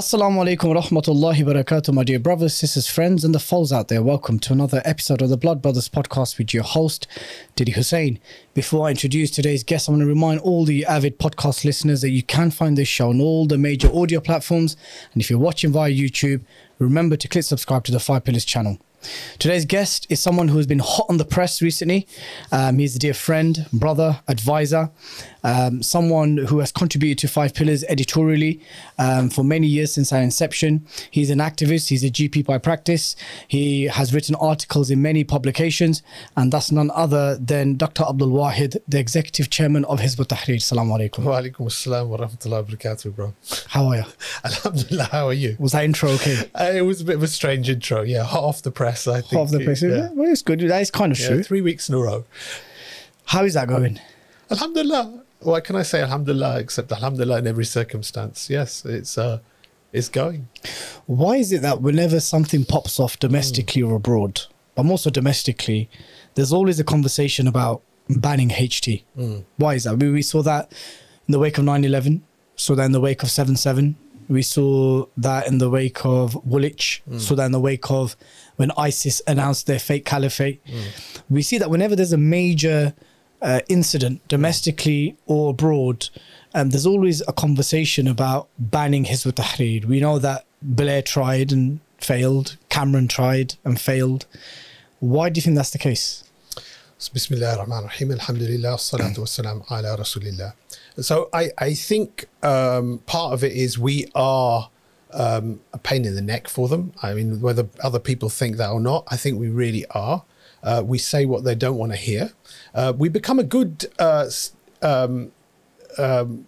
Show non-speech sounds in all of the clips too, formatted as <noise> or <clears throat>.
Assalamu alaikum rahmatullahi barakatuh, my dear brothers, sisters, friends, and the foes out there. Welcome to another episode of the Blood Brothers podcast with your host, Dilly Hussain. Before I introduce today's guest, I want to remind all the avid podcast listeners that you can find this show on all the major audio platforms. And if you're watching via YouTube, remember to click subscribe to the Five Pillars channel. Today's guest is someone who has been hot on the press recently. Um, he's a dear friend, brother, advisor, um, someone who has contributed to Five Pillars editorially um, for many years since our inception. He's an activist, he's a GP by practice. He has written articles in many publications, and that's none other than Dr. Abdul Wahid, the executive chairman of Hizb ut-Tahrir. Assalamu alaikum. Wa alaikum assalam wa rahmatullahi wa barakatuh, bro. How are you? <laughs> Alhamdulillah, how are you? Was that intro okay? Uh, it was a bit of a strange intro, yeah. Hot off the press, I think. Half the place. Yeah, Well, it's good. That is kind of yeah, true. three weeks in a row. How is that going? Alhamdulillah. Why can I say Alhamdulillah except Alhamdulillah in every circumstance? Yes, it's uh, it's going. Why is it that whenever something pops off domestically or abroad, but more so domestically, there's always a conversation about banning HT? Hmm. Why is that? We, we saw that in the wake of 9 11, saw that in the wake of 7 7. We saw that in the wake of Woolwich, hmm. saw that in the wake of when ISIS announced their fake caliphate. Hmm. We see that whenever there's a major uh, incident, domestically or abroad, um, there's always a conversation about banning Hizb ut-Tahrir. We know that Blair tried and failed, Cameron tried and failed. Why do you think that's the case? So I, I think um, part of it is we are um, a pain in the neck for them. I mean, whether other people think that or not, I think we really are. Uh, we say what they don't want to hear. Uh, we become a good uh, um, um,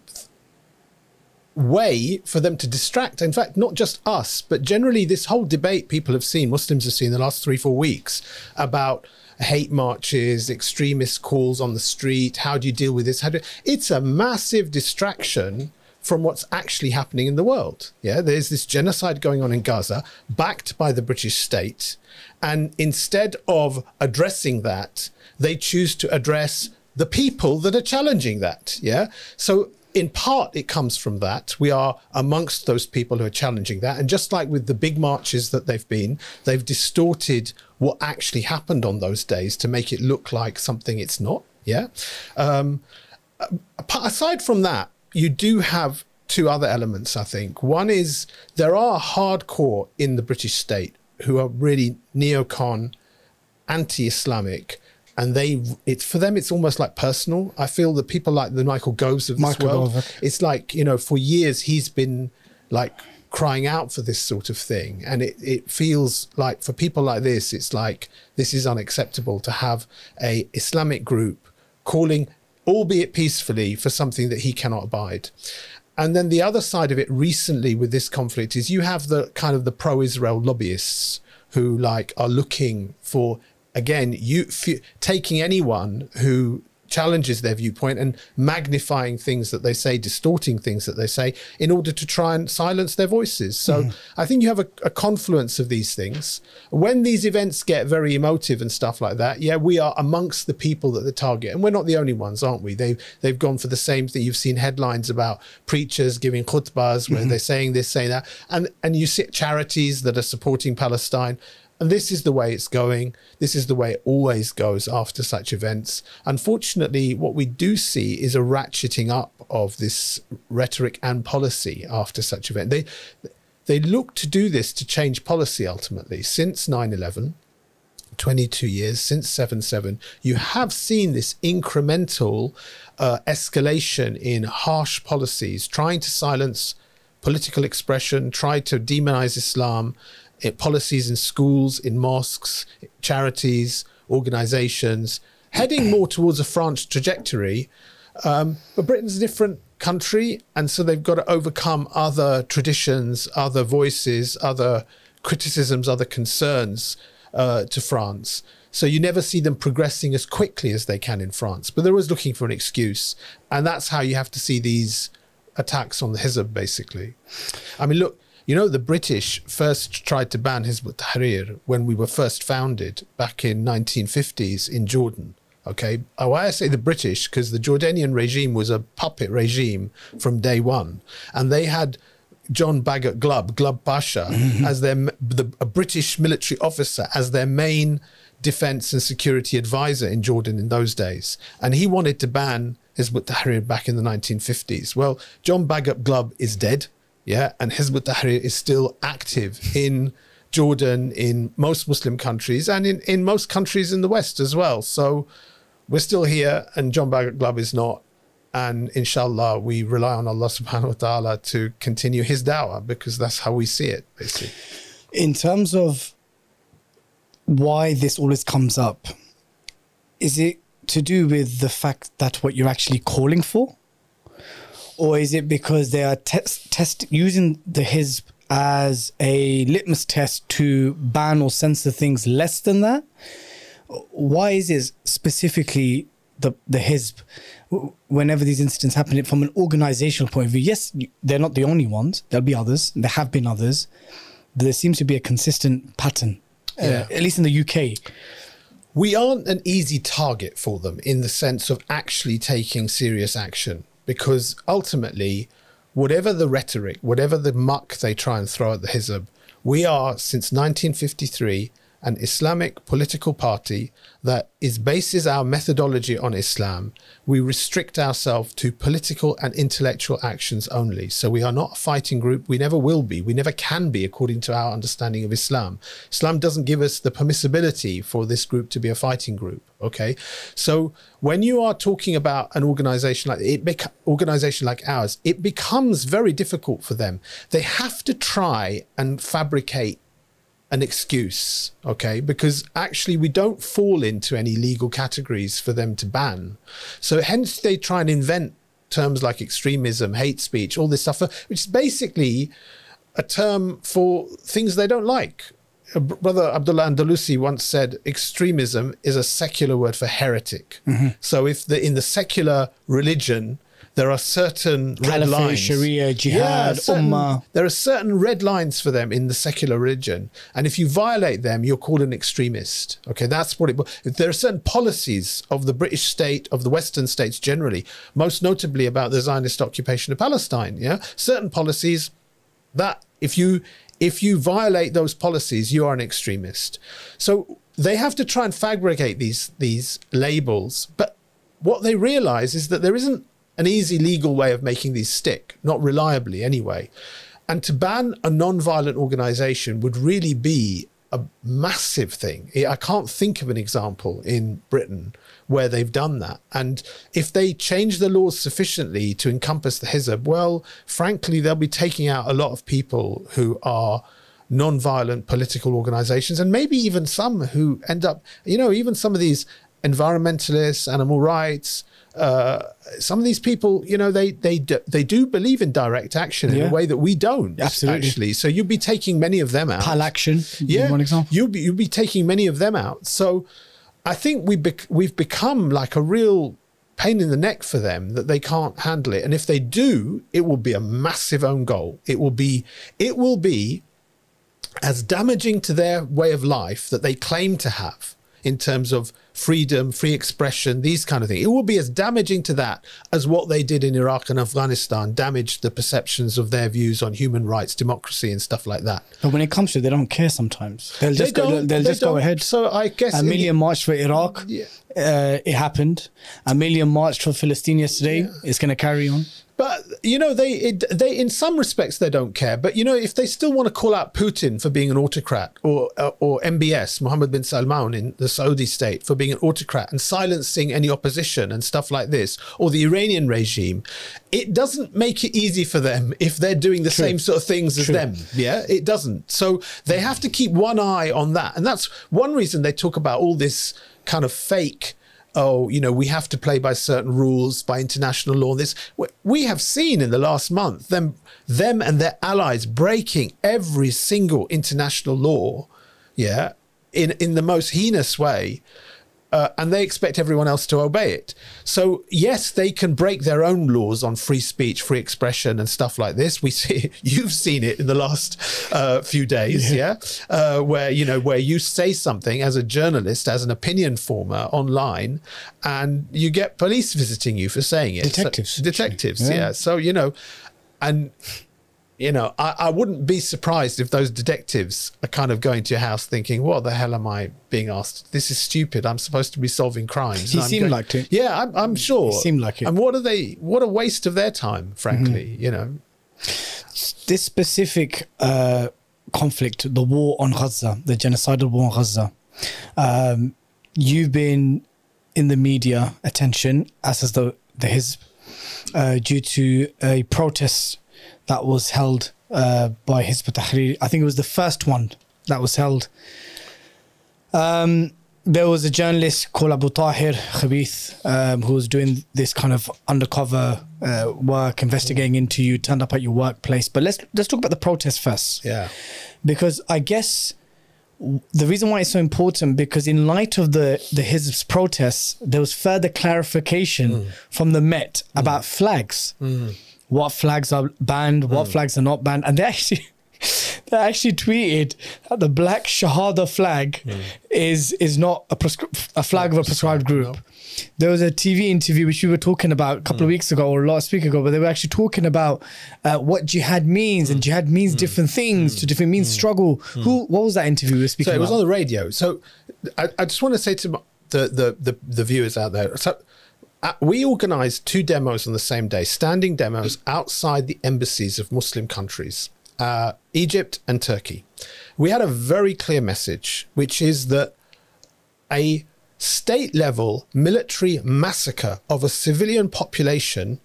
way for them to distract. In fact, not just us, but generally this whole debate people have seen, Muslims have seen the last three, four weeks about hate marches, extremist calls on the street. How do you deal with this? How do it's a massive distraction from what's actually happening in the world. Yeah, there's this genocide going on in Gaza, backed by the British state, and instead of addressing that, they choose to address the people that are challenging that. Yeah, so in part it comes from that. We are amongst those people who are challenging that. And just like with the big marches that they've been they've distorted what actually happened on those days to make it look like something it's not yeah? Um, aside from that you do have two other elements i think. One is there are hardcore in the british state who are really neocon anti-islamic and they it's for them it's almost like personal. I feel that people like the michael goves of this Michael world Gove, okay. it's like you know for years he's been like crying out for this sort of thing. And it, it feels like for people like this it's like this is unacceptable to have a islamic group calling albeit peacefully for something that he cannot abide and then the other side of it recently with this conflict is you have the kind of the pro-Israel lobbyists who like are looking for again you f- taking anyone who challenges their viewpoint and magnifying things that they say distorting things that they say in order to try and silence their voices. So hmm. i think you have a, a confluence of these things. When these events get very emotive and stuff like that yeah we are amongst the people that they target. And we're not the only ones aren't we? They've they've gone for the same thing. You've seen headlines about preachers giving khutbahs where mm-hmm. they're saying this saying that. And and you see charities that are supporting palestine and this is the way it's going. This is the way it always goes after such events. Unfortunately, what we do see is a ratcheting up of this rhetoric and policy after such event. They they look to do this to change policy ultimately. Since 9-11, 22 years since 7-7 you have seen this incremental uh, escalation in harsh policies trying to silence political expression try to demonize islam policies in schools in mosques charities organizations heading more towards a france trajectory um, but Britain's a different country, and so they've got to overcome other traditions, other voices, other criticisms, other concerns uh, to France. So you never see them progressing as quickly as they can in France. But they're always looking for an excuse, and that's how you have to see these attacks on the Hizb, basically. I mean, look. You know, the British first tried to ban Hizb ut-Tahrir when we were first founded back in 1950s in Jordan. Okay, oh, why I say the British because the Jordanian regime was a puppet regime from day one, and they had John Bagot Glubb, Glubb Pasha, mm-hmm. as their the, a British military officer as their main defense and security advisor in Jordan in those days, and he wanted to ban Hizb ut-Tahrir back in the 1950s. Well, John Bagot Glubb is dead, yeah, and Hizb ut-Tahrir is still active in Jordan, in most Muslim countries, and in, in most countries in the West as well. So we're still here, and John Bagot Glubb is not. And inshallah, we rely on Allah subhanahu wa ta'ala to continue his da'wah because that's how we see it, basically. In terms of why this always comes up, is it to do with the fact that what you're actually calling for? Or is it because they are test, test using the Hizb as a litmus test to ban or censor things less than that? Why is it specifically the, the Hizb, whenever these incidents happen, from an organizational point of view? Yes, they're not the only ones. There'll be others. There have been others. There seems to be a consistent pattern, uh, Yeah. at least in the UK. we aren't an easy target for them in the sense of actually taking serious action because ultimately whatever the rhetoric whatever the muck they try and throw at the hizb we are since 1953 an islamic political party that is bases our methodology on islam we restrict ourselves to political and intellectual actions only. So we are not a fighting group. We never will be. We never can be according to our understanding of islam. Islam doesn't give us the permissibility for this group to be a fighting group okay? So when you are talking about an organization like it organization like ours it becomes very difficult for them. They have to try and fabricate an excuse, okay? Because actually, we don't fall into any legal categories for them to ban. So, hence, they try and invent terms like extremism, hate speech, all this stuff, which is basically a term for things they don't like. Uh, Brother Abdullah Andalusi once said extremism is a secular word for heretic. So, if the in the secular religion, there are certain red Caliphate, lines. Sharia, jihad, certain- ummah. there are certain red lines for them in the secular religion, and if you violate them, you're called an extremist. Okay, that's what it. There are certain policies of the British state, of the Western states generally, most notably about the Zionist occupation of Palestine. Yeah, certain policies that if you if you violate those policies, you are an extremist. So they have to try and fabricate these these labels, but what they realize is that there isn't an easy legal way of making these stick, not reliably anyway. And to ban a non-violent organization would really be a massive thing. I can't think of an example in Britain where they've done that. And if they change the laws sufficiently to encompass the Hizb, well, frankly, they'll be taking out a lot of people who are non-violent political organizations and maybe even some who end up, you know, even some of these environmentalists, animal rights, uh, some of these people, you know, they they do, they do believe in direct action in Yeah. a way that we don't. Absolutely. Actually, so you'd be taking many of them out. Pal action, yeah, one example. You'll be you'll be taking many of them out. So I think we bec- we've become like a real pain in the neck for them that they can't handle it. And if they do, it will be a massive own goal. It will be it will be as damaging to their way of life that they claim to have in terms of freedom, free expression, these kind of things. It will be as damaging to that as what they did in Iraq and Afghanistan damaged the perceptions of their views on human rights, democracy, and stuff like that. But when it comes to it, they don't care sometimes. They'll just, they go, don't. they'll they just go ahead. So I guess in- Amelia marched for Iraq. Yeah. Uh, it happened. Amelia marched for Palestine yesterday. It's going to carry on. But you know, they it, they in some respects they don't care. But you know, if they still want to call out Putin for being an autocrat, or uh, or MBS Mohammed bin Salman in the Saudi state for being an autocrat and silencing any opposition and stuff like this, or the Iranian regime, it doesn't make it easy for them if they're doing the same sort of things as True. them. Yeah, it doesn't. So they have to keep one eye on that, and that's one reason they talk about all this kind of fake oh, you know, we have to play by certain rules, by international law. This we- we have seen in the last month them, them and their allies breaking every single international law, yeah, in in the most heinous way. Uh, and they expect everyone else to obey it. So yes, they can break their own laws on free speech, free expression, and stuff like this. We see <laughs> you've seen it in the last uh, few days, yeah, Uh, where you know where you say something as a journalist, as an opinion former online, and you get police visiting you for saying it. So- Detectives. detectives, Yeah. yeah. So you know, and you know, I, I wouldn't be surprised if those detectives are kind of going to your house thinking, "What the hell am I being asked? This is stupid. I'm supposed to be solving crimes." He seemed like it. Yeah, I'm, I'm sure. He seemed like it. And what are they? What a waste of their time, frankly. You know. this specific uh, conflict, the war on Gaza, the genocidal war on Gaza, um, you've been in the media attention, as has the, the Hizb, uh, due to a protest that was held uh, by Hizb ut-Tahrir. I think it was the first one that was held. Um, there was a journalist called Abu Tahir Khabith um, who was doing this kind of undercover uh, work, investigating into you, turned up at your workplace. But let's let's talk about the protest first, Yeah. because I guess the reason why it's so important because in light of the the Hizb's protests, there was further clarification from the Met about flags. What flags are banned? What hmm. flags are not banned? And they actually <laughs> they actually tweeted that the black Shahada flag hmm. is is not a prescri- a flag of a prescribed group. There was a TV interview which we were talking about a couple of hmm. weeks ago or last week ago, but they were actually talking about uh, what jihad means, and jihad means different things to different means struggle. Who? What was that interview we were speaking So it was about? on the radio. So I, I just want to say to the, the, the, the viewers out there. So we organized two demos on the same day, standing demos outside the embassies of Muslim countries, uh, Egypt and Turkey. We had a very clear message, which is that a state level military massacre of a civilian population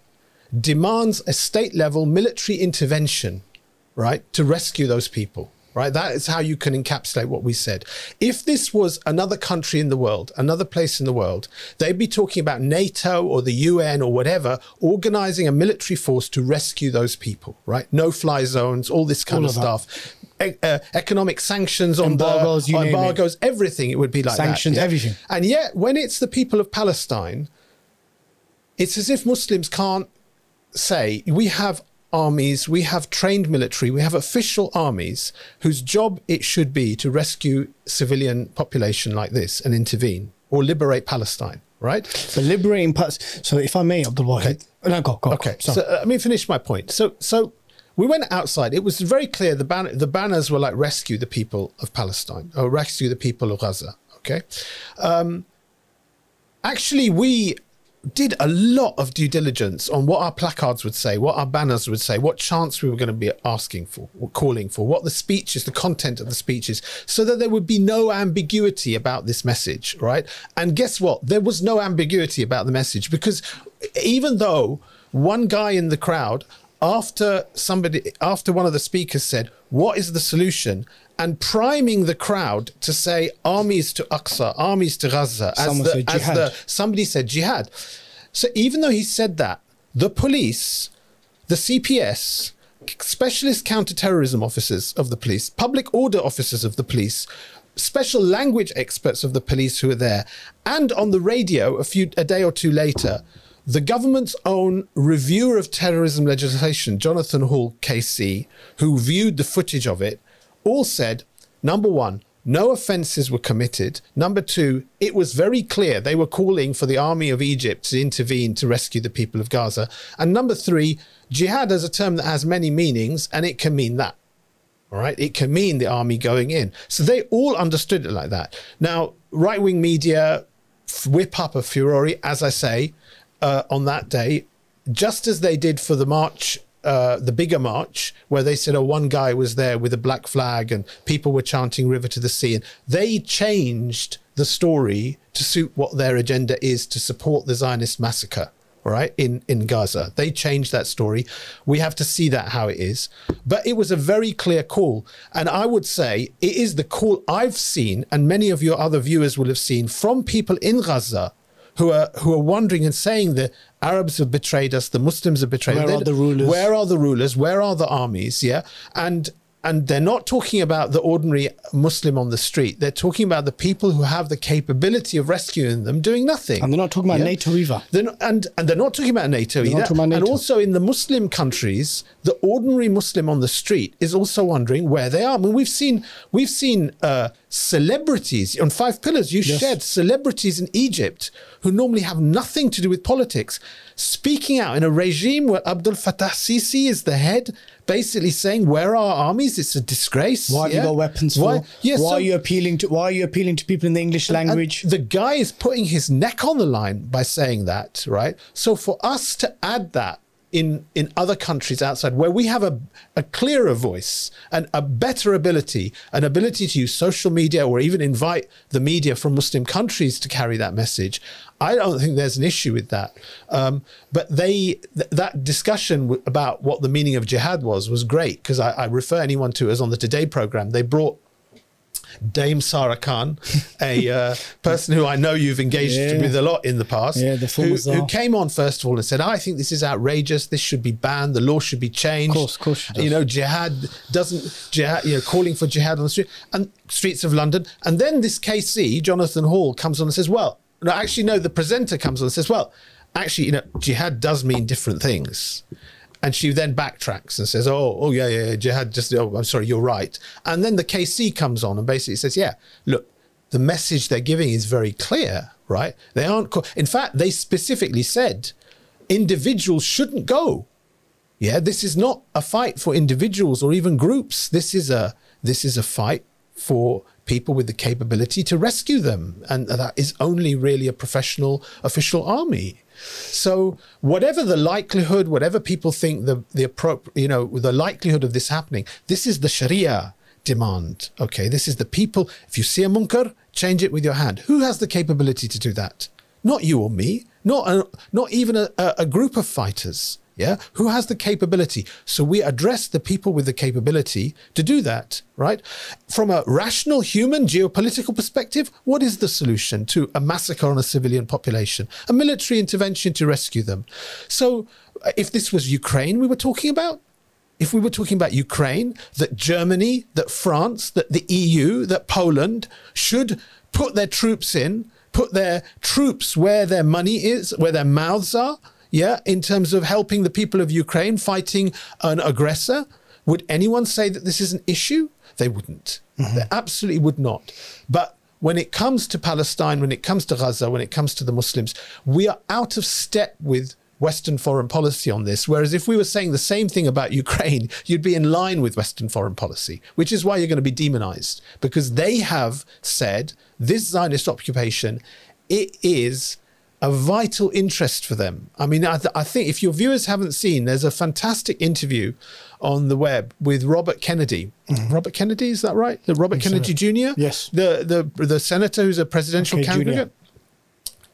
demands a state level military intervention, right, to rescue those people. Right, that is how you can encapsulate what we said. If this was another country in the world, another place in the world, they'd be talking about NATO or the UN or whatever organizing a military force to rescue those people. Right, no-fly zones, all this kind All of, of stuff, E- uh, economic sanctions on Embargoes, the you name it. embargoes, everything. It would be like that, Sanctions, everything. And yet, when it's the people of Palestine, it's as if Muslims can't say we have armies, we have trained military, we have official armies whose job it should be to rescue civilian population like this and intervene or liberate Palestine, right? the liberating parts. So, if I may, Abdul Wahid, no, go, go. Okay, go. so uh, let me finish my point. So, so we went outside. It was very clear. The ban- the banners were like "Rescue the people of Palestine" or "Rescue the people of Gaza." Okay, um, actually, we did a lot of due diligence on what our placards would say, what our banners would say, what chants we were going to be asking for, or calling for, what the speeches, the content of the speeches, so that there would be no ambiguity about this message, right? And guess what? There was no ambiguity about the message because even though one guy in the crowd, after somebody, after one of the speakers said, What is the solution? And priming the crowd to say armies to Aqsa, armies to Gaza, as the, said as the somebody said jihad. So even though he said that, the police, the CPS, specialist counterterrorism officers of the police, public order officers of the police, special language experts of the police who were there, and on the radio a few a day or two later, the government's own reviewer of terrorism legislation, Jonathan Hall, KC, who viewed the footage of it, all said, number one, no offences were committed. Number two, it was very clear they were calling for the army of Egypt to intervene to rescue the people of Gaza. And number three, jihad is a term that has many meanings and it can mean that. All right. It can mean the army going in. So they all understood it like that. Now, right wing media whip up a furore, as I say, uh, on that day, just as they did for the march, uh, the bigger march, where they said, oh, one guy was there with a black flag and people were chanting river to the sea. And they changed the story to suit what their agenda is to support the Zionist massacre All right, in in gaza. They changed that story. We have to see that how it is. But it was a very clear call. And i would say it is the call i've seen and many of your other viewers will have seen from people in gaza who are who are wondering and saying the arabs have betrayed us the muslims have betrayed Where us are the rulers? where are the rulers? Where are the armies? Yeah. And and they're not talking about the ordinary Muslim on the street. They're talking about the people who have the capability of rescuing them doing nothing. And they're not talking about NATO either. They're not, and and they're not talking about NATO They're either. about And also in the Muslim countries, the ordinary Muslim on the street is also wondering where they are. I mean, we've seen we've seen uh, celebrities on Five Pillars. You Yes. shared celebrities in Egypt who normally have nothing to do with politics, speaking out in a regime where Abdul Fattah Sisi is the head, basically saying, "Where are our armies? It's a disgrace." Why have you got weapons for? Why? Yeah, why so- are you appealing to? Why are you appealing to people in the English language? the guy is putting his neck on the line by saying that, right? So for us to add that in in other countries outside where we have a, a clearer voice and a better ability, an ability to use social media or even invite the media from Muslim countries to carry that message, I don't think there's an issue with that. Um, but they th- that discussion w- about what the meaning of jihad was was great because I, I refer anyone to as on the Today program. They brought Dame Sara Khan, a uh, <laughs> person who I know you've engaged Yeah. with a lot in the past, Yeah, the who, who came on first of all and said, "I think this is outrageous. This should be banned. The law should be changed. Of course, of course she does. You know, jihad doesn't jihad. You know, calling for jihad on the street and streets of London. And then this KC, Jonathan Hall, comes on and says, "Well, no, actually, no. The presenter comes on and says, well, actually, you know, jihad does mean different things." And she then backtracks and says, "Oh, oh yeah, yeah, jihad. Just, oh, I'm sorry, you're right." And then the KC comes on and basically says, "Yeah, look, the message they're giving is very clear, right? They aren't. Co- In fact, they specifically said individuals shouldn't go. Yeah, this is not a fight for individuals or even groups. This is a this is a fight for people with the capability to rescue them, and that is only really a professional official army. So, whatever the likelihood, whatever people think the the appro- you know the likelihood of this happening, this is the Sharia demand. Okay, this is the people. If you see a munkar, change it with your hand. Who has the capability to do that? Not you or me. Not a, not even a a group of fighters. Yeah, who has the capability? So we address the people with the capability to do that, right? From a rational human geopolitical perspective, what is the solution to a massacre on a civilian population? A military intervention to rescue them. So uh, if this was Ukraine we were talking about, if we were talking about Ukraine, that Germany, that France, that the EU, that Poland should put their troops in, put their troops where their money is, where their mouths are, yeah, in terms of helping the people of Ukraine fighting an aggressor, would anyone say that this is an issue? They wouldn't. Mm-hmm. They absolutely would not. But when it comes to Palestine, when it comes to Gaza, when it comes to the Muslims, we are out of step with Western foreign policy on this. Whereas if we were saying the same thing about Ukraine, you'd be in line with Western foreign policy, which is why you're going to be demonized because they have said this Zionist occupation, it is a vital interest for them. I mean, I, th- I think if your viewers haven't seen, there's a fantastic interview on the web with Robert Kennedy. Mm-hmm. Robert Kennedy, is that right? The Robert Kennedy Jr. Yes. The the the senator who's a presidential Okay, Jr. candidate.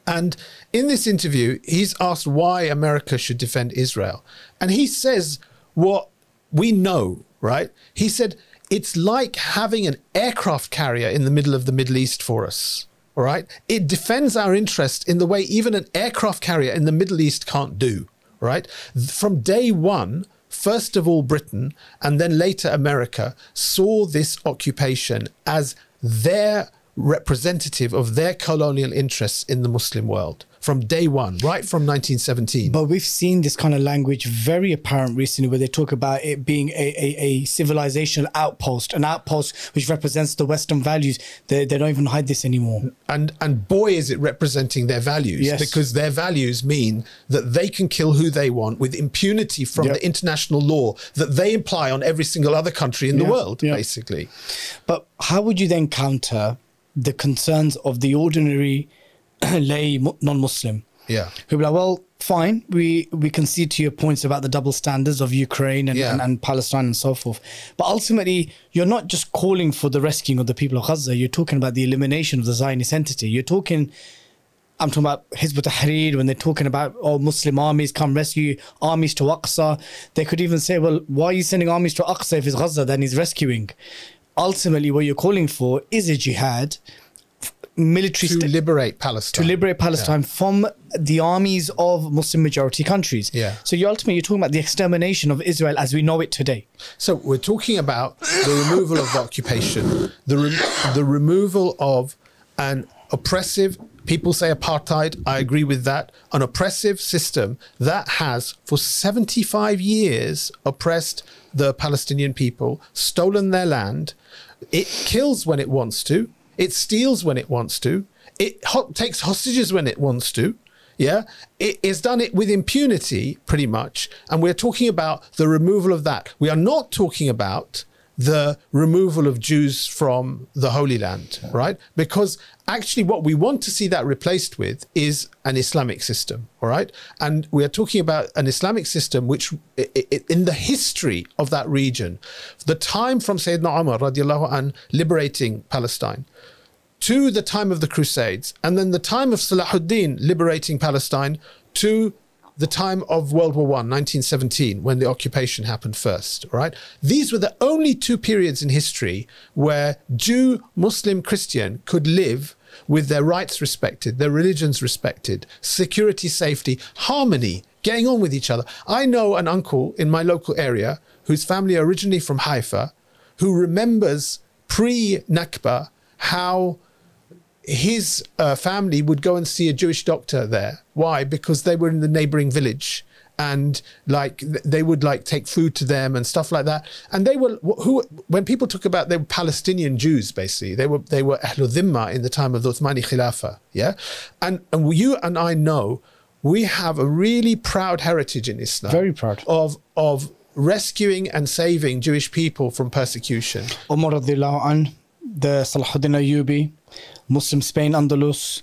And in this interview, he's asked why America should defend Israel. And he says what we know, right? He said, it's like having an aircraft carrier in the middle of the Middle East for us. All right. It defends our interest in the way even an aircraft carrier in the Middle East can't do. Right. From day one, first of all, Britain and then later America saw this occupation as their representative of their colonial interests in the Muslim world from day one, right from 1917. But we've seen this kind of language very apparent recently where they talk about it being a, a, a civilizational outpost, an outpost which represents the Western values. They, they don't even hide this anymore. and and boy is it representing their values Yes. because their values mean that they can kill who they want with impunity from Yep. the international law that they imply on every single other country in the world basically But how would you then counter the concerns of the ordinary <clears throat> lay non-Muslim? yeah Who be like, well, fine, we we can see to your points about the double standards of Ukraine and, Yeah. and, and Palestine and so forth. But ultimately, you're not just calling for the rescuing of the people of Gaza. You're talking about the elimination of the Zionist entity. You're talking. I'm talking about Hizb ut-Tahrir when they're talking about oh Muslim armies come rescue armies to Aqsa. They could even say, well, why are you sending armies to Aqsa if it's Gaza then he's rescuing? Ultimately, what you're calling for is a jihad, military to sta- liberate palestine to liberate Palestine from the armies of Muslim majority countries. Yeah. So you ultimately you're talking about the extermination of Israel as we know it today. So we're talking about the removal of the occupation, the re- the removal of an oppressive. People say apartheid. I agree with that. An oppressive system that has, for 75 years, oppressed the Palestinian people, stolen their land, It kills when it wants to. It steals when it wants to. It ho- takes hostages when it wants to. Yeah, it has done it with impunity, pretty much. And we're talking about the removal of that. We are not talking about the removal of Jews from the Holy Land, right? Because actually, what we want to see that replaced with is an Islamic system, all right? And we are talking about an Islamic system which, in the history of that region, the time from Sayyidina Umar radiallahu an liberating Palestine to the time of the Crusades, and then the time of Salahuddin liberating Palestine to the time of World War One, 1917, when the occupation happened first. Right? These were the only two periods in history where Jew, Muslim, Christian could live with their rights respected, their religions respected, security, safety, harmony, getting on with each other. I know an uncle in my local area whose family are originally from Haifa, who remembers pre Nakba how his uh, family would go and see a Jewish doctor there. Why? Because they were in the neighboring village and like they would like take food to them and stuff like that. And they were who when people talk about they were Palestinian Jews basically they were they were Ahlul Dhimma in the time of the Uthmani Khilafah. Yeah, and and you and I know we have a really proud heritage in Islam. Very proud. of of rescuing and saving Jewish people from persecution. Umar the Salahuddin Ayyubi, Muslim Spain, Andalus,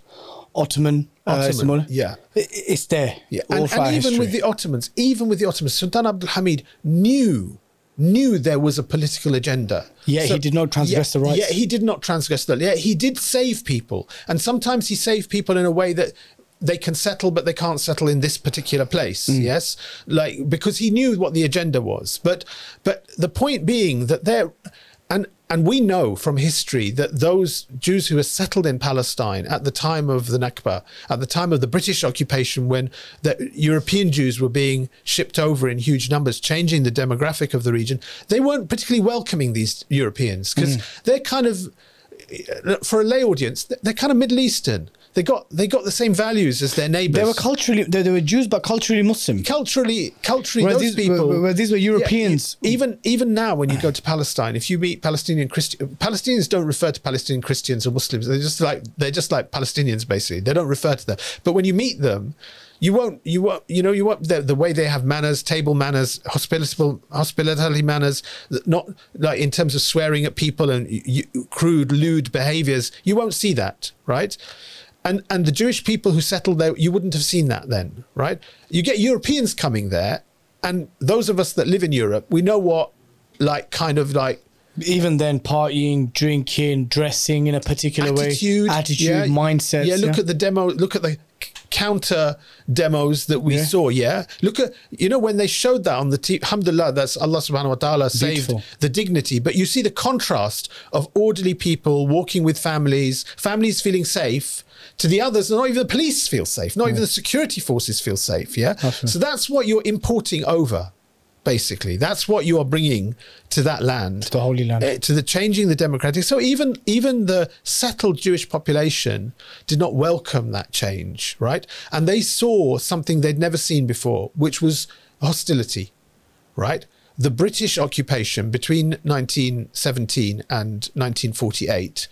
Ottoman. uh, Ottoman, more- yeah. It's there. Yeah, and, and even history. with the Ottomans, even with the Ottomans, Sultan Abdul Hamid knew knew there was a political agenda. Yeah, he did not transgress yeah, the rights. Yeah, he did not transgress the. Yeah, he did save people, and sometimes he saved people in a way that they can settle, but they can't settle in this particular place. Mm. Yes, like because he knew what the agenda was. But but the point being that there, and and we know from history that those Jews who were settled in Palestine at the time of the Nakba, at the time of the British occupation, when the European Jews were being shipped over in huge numbers, changing the demographic of the region, they weren't particularly welcoming these Europeans because mm. they're kind of, for a lay audience, they're kind of Middle Eastern. They got they got the same values as their neighbours. they were culturally, they, they were Jews, but culturally Muslim. culturally culturally Whereas those these- people where- where these were Europeans. e- even even now when you go to Palestine if you meet Palestinian Christian Palestinians don't refer to Palestinian Christians or Muslims they're just like they're just like Palestinians basically they don't refer to them but when you meet them you won't you won't you know you won't the, the way they have manners table manners hospitable hospitality manners not like in terms of swearing at people and you, crude lewd behaviors you won't see that right and and the Jewish people who settled there, you wouldn't have seen that then, right? You get Europeans coming there, and those of us that live in Europe, we know what, like, kind of like Even then, partying, drinking, dressing in a particular attitude, way, attitude, yeah, mindset. Yeah, look at the demo. Look at the counter demos that we Yeah. saw. Yeah, look at you know when they showed that on the t- Alhamdulillah, that's Allah Subhanahu wa Taala saved Beautiful. the dignity. But you see the contrast of orderly people walking with families, families feeling safe. To the others, not even the police feel safe. Not even the security forces feel safe. Yeah. Right. So that's what you're importing over, basically. That's what you are bringing to that land to the Holy Land. uh, to the changing the democratic. So even even the settled Jewish population did not welcome that change, right? And they saw something they'd never seen before, which was hostility, right? The British occupation between 1917 and 1948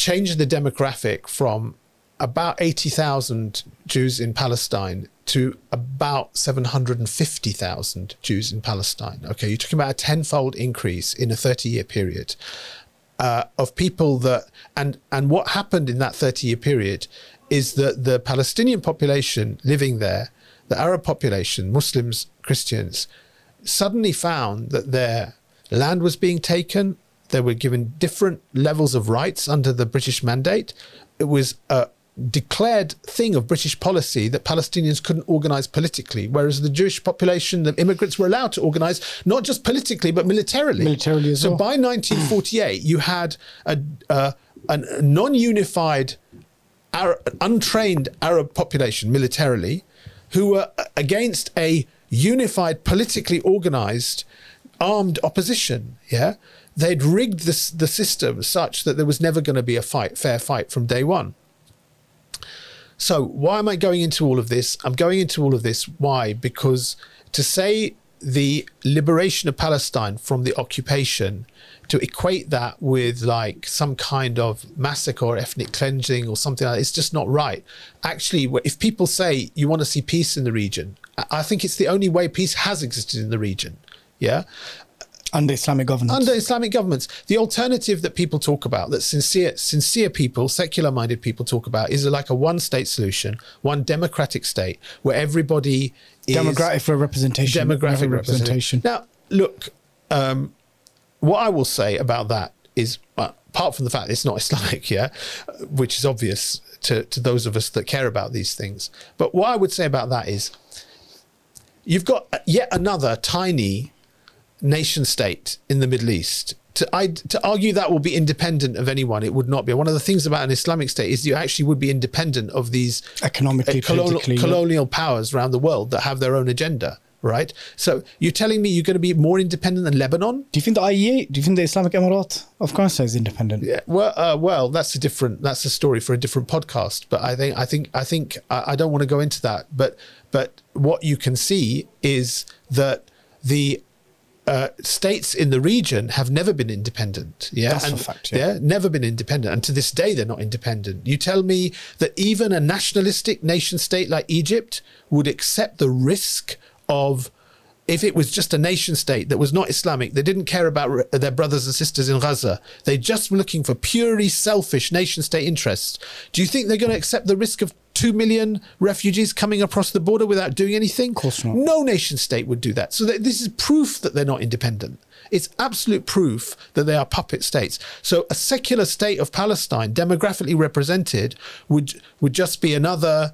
changed the demographic from about 80,000 Jews in Palestine to about 750,000 Jews in Palestine. Okay, you're talking about a tenfold increase in a 30 year period uh, of people that, and, and what happened in that 30 year period is that the Palestinian population living there, the Arab population, Muslims, Christians, suddenly found that their land was being taken. They were given different levels of rights under the British mandate. It was a declared thing of British policy that Palestinians couldn't organize politically, whereas the Jewish population, the immigrants were allowed to organize not just politically but militarily. Militarily as so well. by 1948, you had a, a, a non-unified, Arab, untrained Arab population militarily, who were against a unified, politically organized, armed opposition. Yeah, they'd rigged the the system such that there was never going to be a fight, fair fight from day one. So why am I going into all of this? I'm going into all of this why? Because to say the liberation of Palestine from the occupation to equate that with like some kind of massacre or ethnic cleansing or something like that, it's just not right. Actually, if people say you want to see peace in the region, I think it's the only way peace has existed in the region. Yeah. Under Islamic governance. Under Islamic governments. The alternative that people talk about, that sincere sincere people, secular minded people talk about, is like a one state solution, one democratic state where everybody is demographic for representation. Demographic representation. Now, look, um, what I will say about that is, uh, apart from the fact it's not <laughs> Islamic, yeah, which is obvious to, to those of us that care about these things. But what I would say about that is, you've got yet another tiny nation state in the Middle East. To, I, to argue that will be independent of anyone, it would not be. One of the things about an Islamic state is you actually would be independent of these economically, uh, colonial, colonial powers around the world that have their own agenda right? So you're telling me you're going to be more independent than Lebanon? Do you think the IEA, do you think the Islamic Emirate of course is independent? Yeah, well, uh, well, that's a different, that's a story for a different podcast. But I think, I think, I think, I, I don't want to go into that. But, but what you can see is that the uh, states in the region have never been independent. Yeah, That's and, fact, yeah. yeah, never been independent, and to this day they're not independent. You tell me that even a nationalistic nation state like Egypt would accept the risk of if it was just a nation state that was not Islamic, they didn't care about their brothers and sisters in Gaza, they just were looking for purely selfish nation state interests. Do you think they're going to accept the risk of 2 million refugees coming across the border without doing anything? Of course not. No nation state would do that. So th- this is proof that they're not independent. It's absolute proof that they are puppet states. So a secular state of Palestine, demographically represented, would would just be another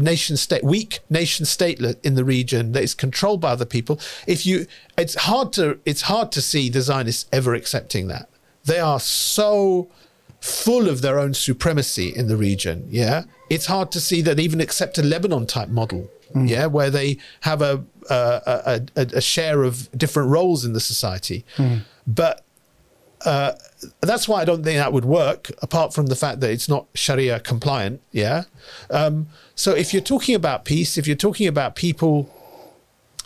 nation state weak nation state in the region that is controlled by other people if you it's hard to it's hard to see the zionists ever accepting that they are so full of their own supremacy in the region yeah it's hard to see that even accept a lebanon type model mm. yeah where they have a a, a, a share of different roles in the society mm. but uh, that's why I don't think that would work, apart from the fact that it's not Sharia compliant. Yeah. Um, so if you're talking about peace, if you're talking about people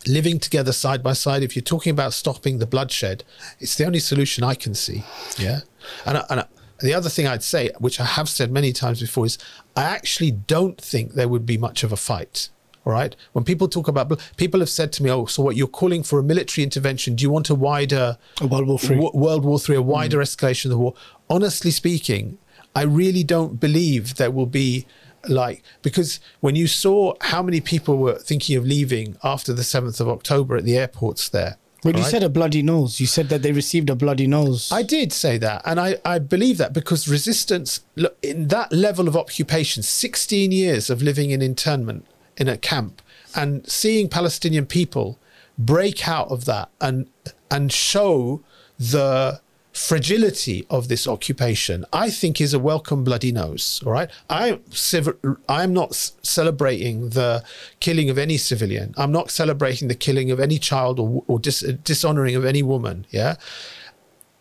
living together side by side, if you're talking about stopping the bloodshed, it's the only solution I can see. Yeah. And, and the other thing I'd say, which I have said many times before, is I actually don't think there would be much of a fight. All right. When people talk about, people have said to me, "Oh, so what? You're calling for a military intervention? Do you want a wider a World War Three, w- World War Three, a wider mm. escalation of the war?" Honestly speaking, I really don't believe there will be like because when you saw how many people were thinking of leaving after the 7th of October at the airports there right? you said a bloody nose, you said that they received a bloody nose. I did say that. And I, I believe that because resistance, look, in that level of occupation, 16 years of living in internment, in a camp and seeing Palestinian people break out of that and and show the fragility of this occupation, I think is a welcome bloody nose. All right, I I'm not celebrating the killing of any civilian. I'm not celebrating the killing of any child or, or dis, dishonoring of any woman. Yeah,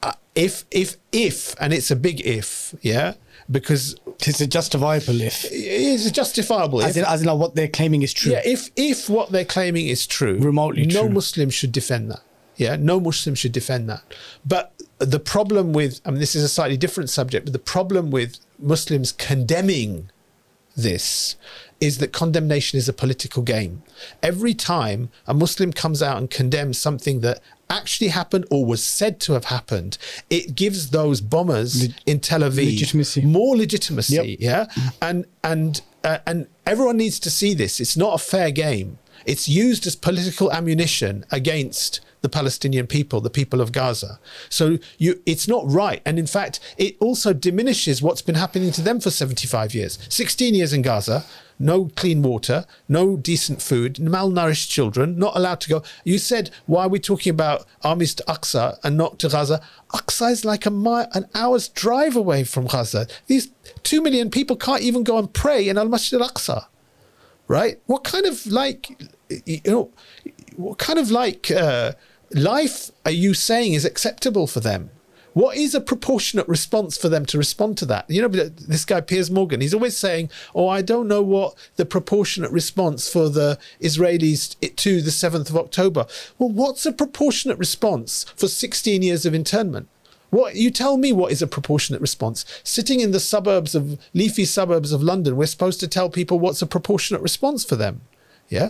uh, if if if and it's a big if. Yeah, because it's a justifiable if. It's a justifiable as if. In, as in, like, what they're claiming is true. Yeah, if if what they're claiming is true, remotely no true. Muslim should defend that. Yeah, no Muslim should defend that. But the problem with, I mean, this is a slightly different subject, but the problem with Muslims condemning this is that condemnation is a political game. Every time a Muslim comes out and condemns something that actually happened or was said to have happened, it gives those bombers Le- in Tel Aviv legitimacy. more legitimacy. Yep. Yeah, and and uh, and everyone needs to see this. It's not a fair game. It's used as political ammunition against the Palestinian people, the people of Gaza. So you, it's not right. And in fact, it also diminishes what's been happening to them for 75 years. 16 years in Gaza, no clean water, no decent food, malnourished children, not allowed to go. You said, why are we talking about armies to Aqsa and not to Gaza? Aqsa is like a mile, an hour's drive away from Gaza. These two million people can't even go and pray in Al Masjid al Aqsa, right? What kind of like, you know, what kind of like uh, life are you saying is acceptable for them? What is a proportionate response for them to respond to that? You know, this guy Piers Morgan, he's always saying, "Oh, I don't know what the proportionate response for the Israelis to the 7th of October." Well, what's a proportionate response for 16 years of internment? What you tell me what is a proportionate response? Sitting in the suburbs of leafy suburbs of London, we're supposed to tell people what's a proportionate response for them. Yeah.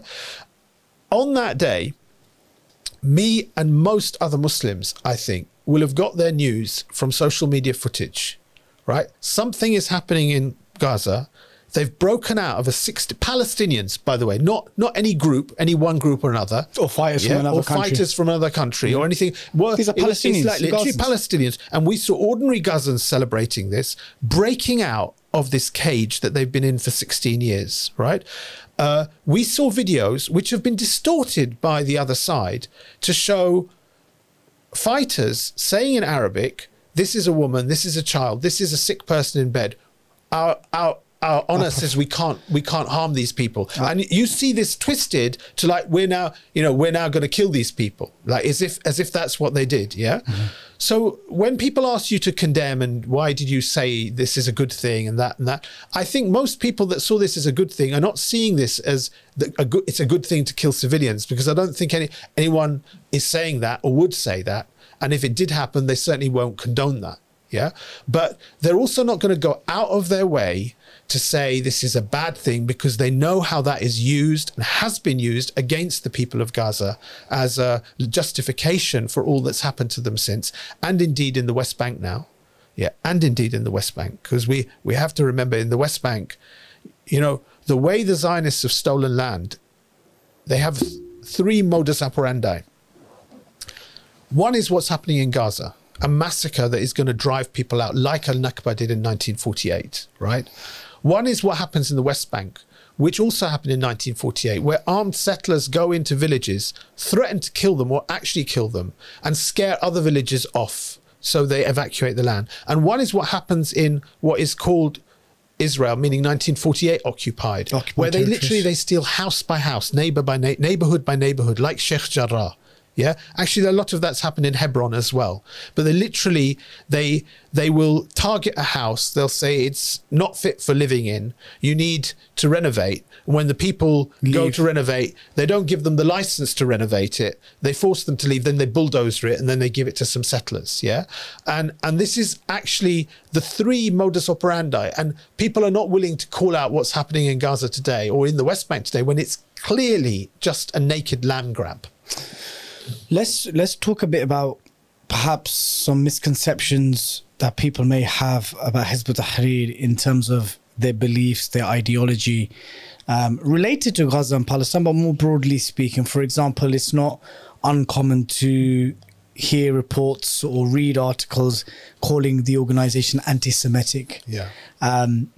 On that day, me and most other Muslims, I think, will have got their news from social media footage, right? Something is happening in Gaza. They've broken out of a 60 Palestinians, by the way, not not any group, any one group or another, or fighters yeah, from another or country, fighters from another country, yeah. or anything. Well, These are Palestinians, like literally Palestinians, and we saw ordinary Gazans celebrating this, breaking out of this cage that they've been in for 16 years, right? Uh, we saw videos which have been distorted by the other side to show fighters saying in Arabic, "This is a woman, this is a child, this is a sick person in bed." Our our our honor says we can't we can't harm these people, and you see this twisted to like we're now you know we're now going to kill these people, like as if as if that's what they did, yeah. Mm-hmm. So when people ask you to condemn and why did you say this is a good thing and that and that, I think most people that saw this as a good thing are not seeing this as the, a good. It's a good thing to kill civilians because I don't think any anyone is saying that or would say that. And if it did happen, they certainly won't condone that. Yeah. But they're also not going to go out of their way to say this is a bad thing because they know how that is used and has been used against the people of Gaza as a justification for all that's happened to them since, and indeed in the West Bank now. Yeah, and indeed in the West Bank, because we, we have to remember in the West Bank, you know, the way the Zionists have stolen land, they have three modus operandi. One is what's happening in Gaza, a massacre that is going to drive people out, like Al Nakba did in 1948, right? One is what happens in the West Bank, which also happened in 1948, where armed settlers go into villages, threaten to kill them or actually kill them, and scare other villages off so they evacuate the land. And one is what happens in what is called Israel, meaning 1948 occupied, occupied where they literally they steal house by house, neighbor by na- neighborhood by neighborhood, like Sheikh Jarrah. Yeah, actually, a lot of that's happened in Hebron as well. But they literally they they will target a house. They'll say it's not fit for living in. You need to renovate. When the people leave. go to renovate, they don't give them the license to renovate it. They force them to leave. Then they bulldozer it, and then they give it to some settlers. Yeah, and and this is actually the three modus operandi. And people are not willing to call out what's happening in Gaza today or in the West Bank today when it's clearly just a naked land grab. Let's let's talk a bit about perhaps some misconceptions that people may have about Hizb ut-Tahrir in terms of their beliefs, their ideology, um, related to Gaza and Palestine, but more broadly speaking. For example, it's not uncommon to hear reports or read articles calling the organization anti-Semitic. Yeah. Um,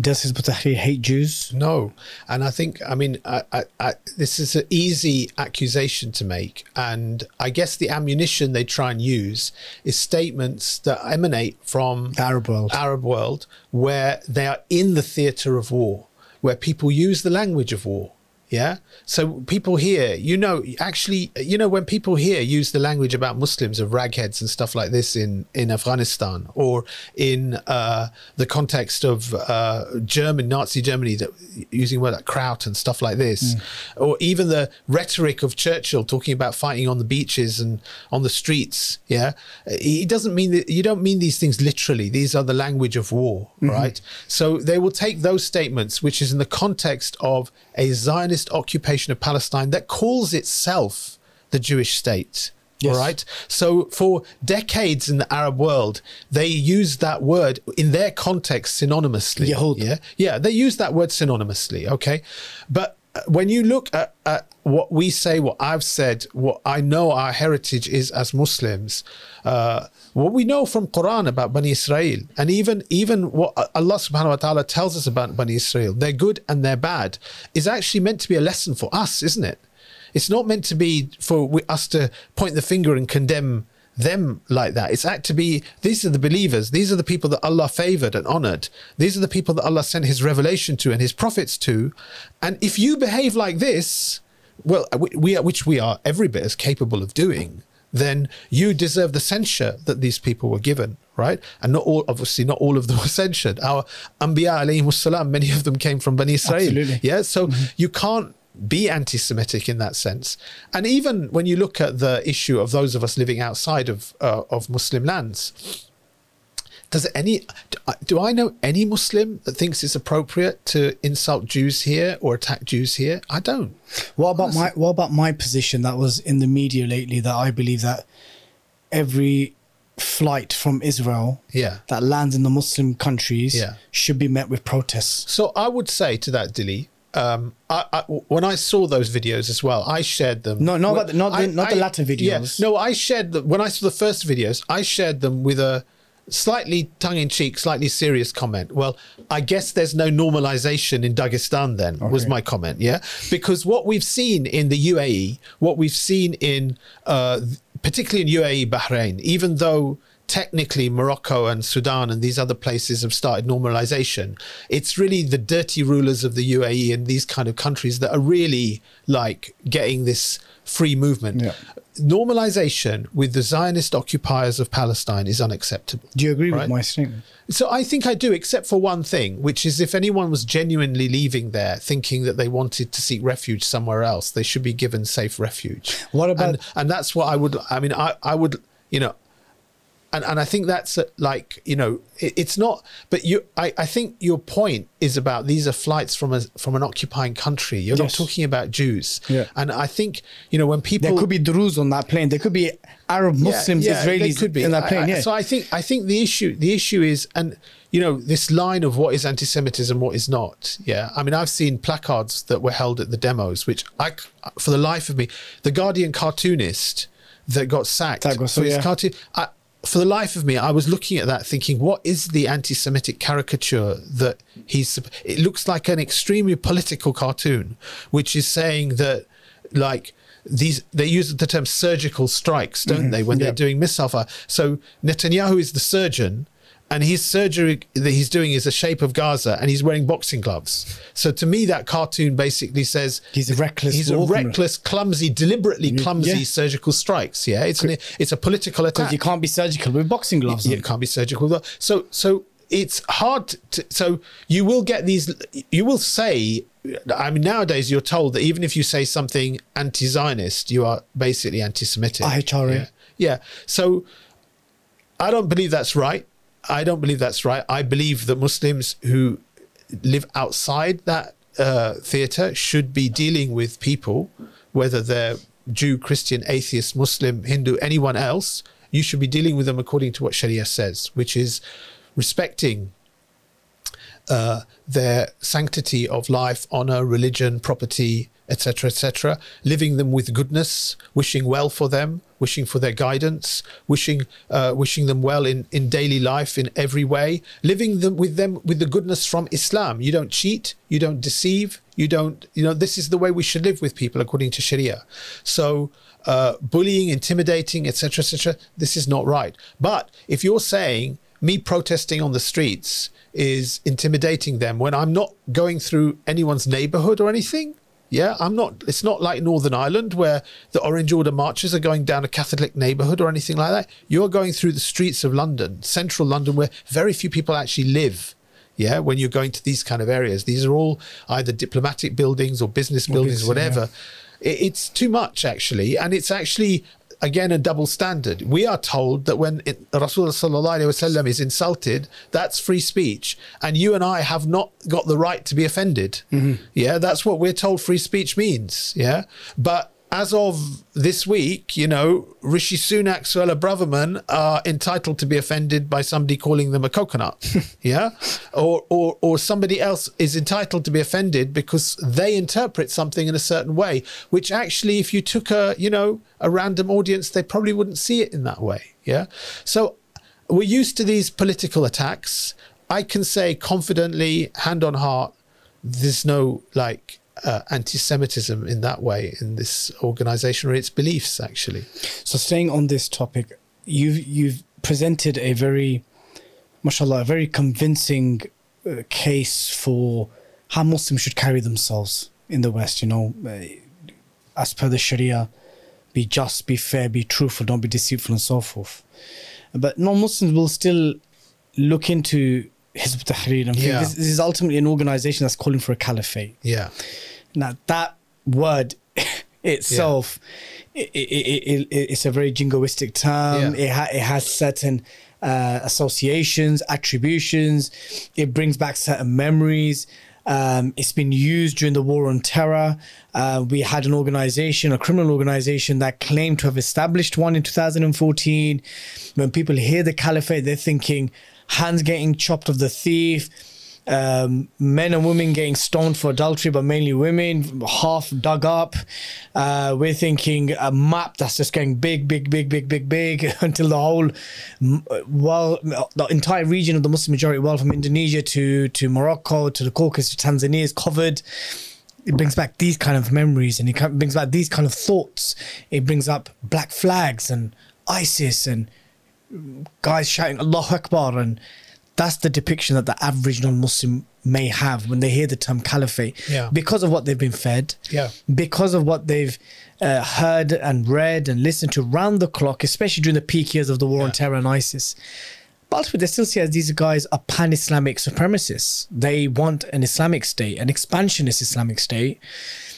does Hizb ut-Tahrir hate Jews? No, and I think I mean I, I, I, this is an easy accusation to make, and I guess the ammunition they try and use is statements that emanate from the Arab world, Arab world, where they are in the theatre of war, where people use the language of war, yeah. So people here, you know, actually, you know, when people here use the language about Muslims of ragheads and stuff like this in, in Afghanistan or in uh, the context of uh, German, Nazi Germany, that using word like kraut and stuff like this, mm. or even the rhetoric of Churchill talking about fighting on the beaches and on the streets. Yeah. He doesn't mean that you don't mean these things literally. These are the language of war, mm-hmm. right? So they will take those statements, which is in the context of a Zionist occupation of Palestine that calls itself the Jewish state. Yes. All right. So for decades in the Arab world, they used that word in their context synonymously. Yehud. Yeah. Yeah. They use that word synonymously. Okay. But when you look at, at, what we say, what I've said, what I know our heritage is as Muslims, uh, what we know from Quran about Bani Israel, and even even what Allah Subhanahu wa Taala tells us about Bani Israel, they're good and they're bad, is actually meant to be a lesson for us, isn't it? It's not meant to be for us to point the finger and condemn them like that. It's act to be these are the believers, these are the people that Allah favored and honored. These are the people that Allah sent his revelation to and his prophets to. And if you behave like this, well, we are, which we are every bit as capable of doing, then you deserve the censure that these people were given, right? And not all, obviously, not all of them <laughs> were censured. Our Anbiya alayhi salam, many of them came from Bani Israel. Absolutely. Yeah, so mm-hmm. you can't be anti-Semitic in that sense. And even when you look at the issue of those of us living outside of uh, of Muslim lands, does any do I- know any Muslim that thinks it's appropriate to insult Jews here or attack Jews here? I don't. What about my what about my position that was in the media lately that I believe that every flight from Israel Yeah. that lands in the Muslim countries Yeah. should be met with protests. So I would say to that, Dilly, um, I, I, when I saw those videos as well, I shared them. No, not about the- not the- I- not the I- latter Yeah, videos. no, I shared them when I saw the first videos. I shared them with a slightly tongue-in-cheek, slightly serious comment. Well, I guess there's no normalization in Dagestan. Then was my comment. Yeah, because what we've seen in the UAE, what we've seen in uh, particularly in UAE, Bahrain, even though technically Morocco and Sudan and these other places have started normalization. It's really the dirty rulers of the UAE and these kind of countries that are really like getting this free movement. Yeah. Normalization with the Zionist occupiers of Palestine is unacceptable. Do you agree Right. with my statement? So I think I do, except for one thing, which is if anyone was genuinely leaving there thinking that they wanted to seek refuge somewhere else, they should be given safe refuge. What about- and, and that's what I would I mean I, I would you know and, and I think that's like you know it, it's not but you I, I think your point is about these are flights from a from an occupying country you're not talking about Jews Yeah. and I think you know when people There could be Druze on that plane. There could be Arab Muslims, they Israelis could be. in that plane. I- yeah. So I think I think the issue the issue is and you know this line of what is anti-Semitism, what is not. Yeah, I mean I've seen placards that were held at the demos, which I for the life of me, the Guardian cartoonist that got sacked That got- for his yeah. cartoon. I, for the life of me, I was looking at that thinking, what is the anti-Semitic caricature that he's? It looks like an extremely political cartoon, which is saying that, like these, they use the term surgical strikes, don't mm-hmm. they, when Yeah. they're doing missile fire? So Netanyahu is the surgeon. And his surgery that he's doing is the shape of Gaza, and he's wearing boxing gloves. So to me, that cartoon basically says He's a reckless He's a reckless, clumsy, deliberately clumsy Yeah. surgical strikes. Yeah, it's an, it's a political attack. You can't be surgical with boxing gloves. On. it can't be surgical. So, so it's hard. To, so you will get these. You will say. I mean, nowadays you're told that even if you say something anti-Zionist, you are basically anti-Semitic. IHRA. Yeah. yeah. So I don't believe that's right. I don't believe that's right. I believe that Muslims who live outside that uh, theatre should be dealing with people, whether they're Jew, Christian, atheist, Muslim, Hindu, anyone else. You should be dealing with them according to what Sharia says, which is respecting uh, their sanctity of life, honor, religion, property, etc., etc., living them with goodness, wishing well for them, wishing for their guidance, wishing uh, wishing them well in, in daily life in every way, living them with them with the goodness from Islam. You don't cheat, you don't deceive, you don't you know this is the way we should live with people according to Sharia. So. Uh, bullying, intimidating, etc., etc. This is not right. But if you're saying me protesting on the streets is intimidating them when I'm not going through anyone's neighborhood or anything. Yeah, I'm not. It's not like Northern Ireland where the Orange Order marches are going down a Catholic neighborhood or anything like that. You're going through the streets of London, central London, where very few people actually live. Yeah, when you're going to these kind of areas, these are all either diplomatic buildings or business buildings, business, whatever. It, it's too much actually, and it's actually again a double standard. We are told that when it, Rasulullah sallallahu alaihi wasallam is insulted, that's free speech, and you and I have not got the right to be offended. Mm-hmm. Yeah, that's what we're told free speech means. Yeah, but as of this week, you know, Rishi Sunak, Suella Braverman are entitled to be offended by somebody calling them a coconut, <laughs> yeah, or or or somebody else is entitled to be offended because they interpret something in a certain way, which actually, if you took a you know a random audience, they probably wouldn't see it in that way, yeah. So we're used to these political attacks. I can say confidently, hand on heart, there's no like uh, anti-Semitism in that way in this organization or its beliefs actually. So staying on this topic, you've you've presented a very, mashallah, a very convincing uh, case for how Muslims should carry themselves in the West. You know, uh, as per the Sharia, be just, be fair, be truthful, don't be deceitful, and so forth. But non Muslims will still look into Hizb Tahrir and Yeah. this, this is ultimately an organization that's calling for a caliphate. Yeah. Now, that word <laughs> itself, i i i i it's a very jingoistic term. Yeah. It, ha- it has certain uh, associations, attributions. It brings back certain memories. Um, it's been used during the war on terror. Uh, we had an organization, a criminal organization, that claimed to have established one in 2014. When people hear the caliphate, they're thinking hands getting chopped of the thief, um, men and women getting stoned for adultery, but mainly women, half dug up. Uh, we're thinking a map that's just getting big, big, big, big, big, big <laughs> until the whole world, the entire region of the Muslim majority world, from Indonesia to to Morocco to the Caucasus to Tanzania, is covered. It brings back these kind of memories, and it brings back these kind of thoughts. It brings up black flags and ISIS and guys shouting Allahu Akbar and that's the depiction that the average non-Muslim may have when they hear the term caliphate. Yeah. because of what they've been fed. Yeah. because of what they've uh, heard and read and listened to round the clock especially during the peak years of the war on terror and ISIS. But ultimately they still see as these guys are pan-Islamic supremacists. They want an Islamic state an expansionist Islamic state.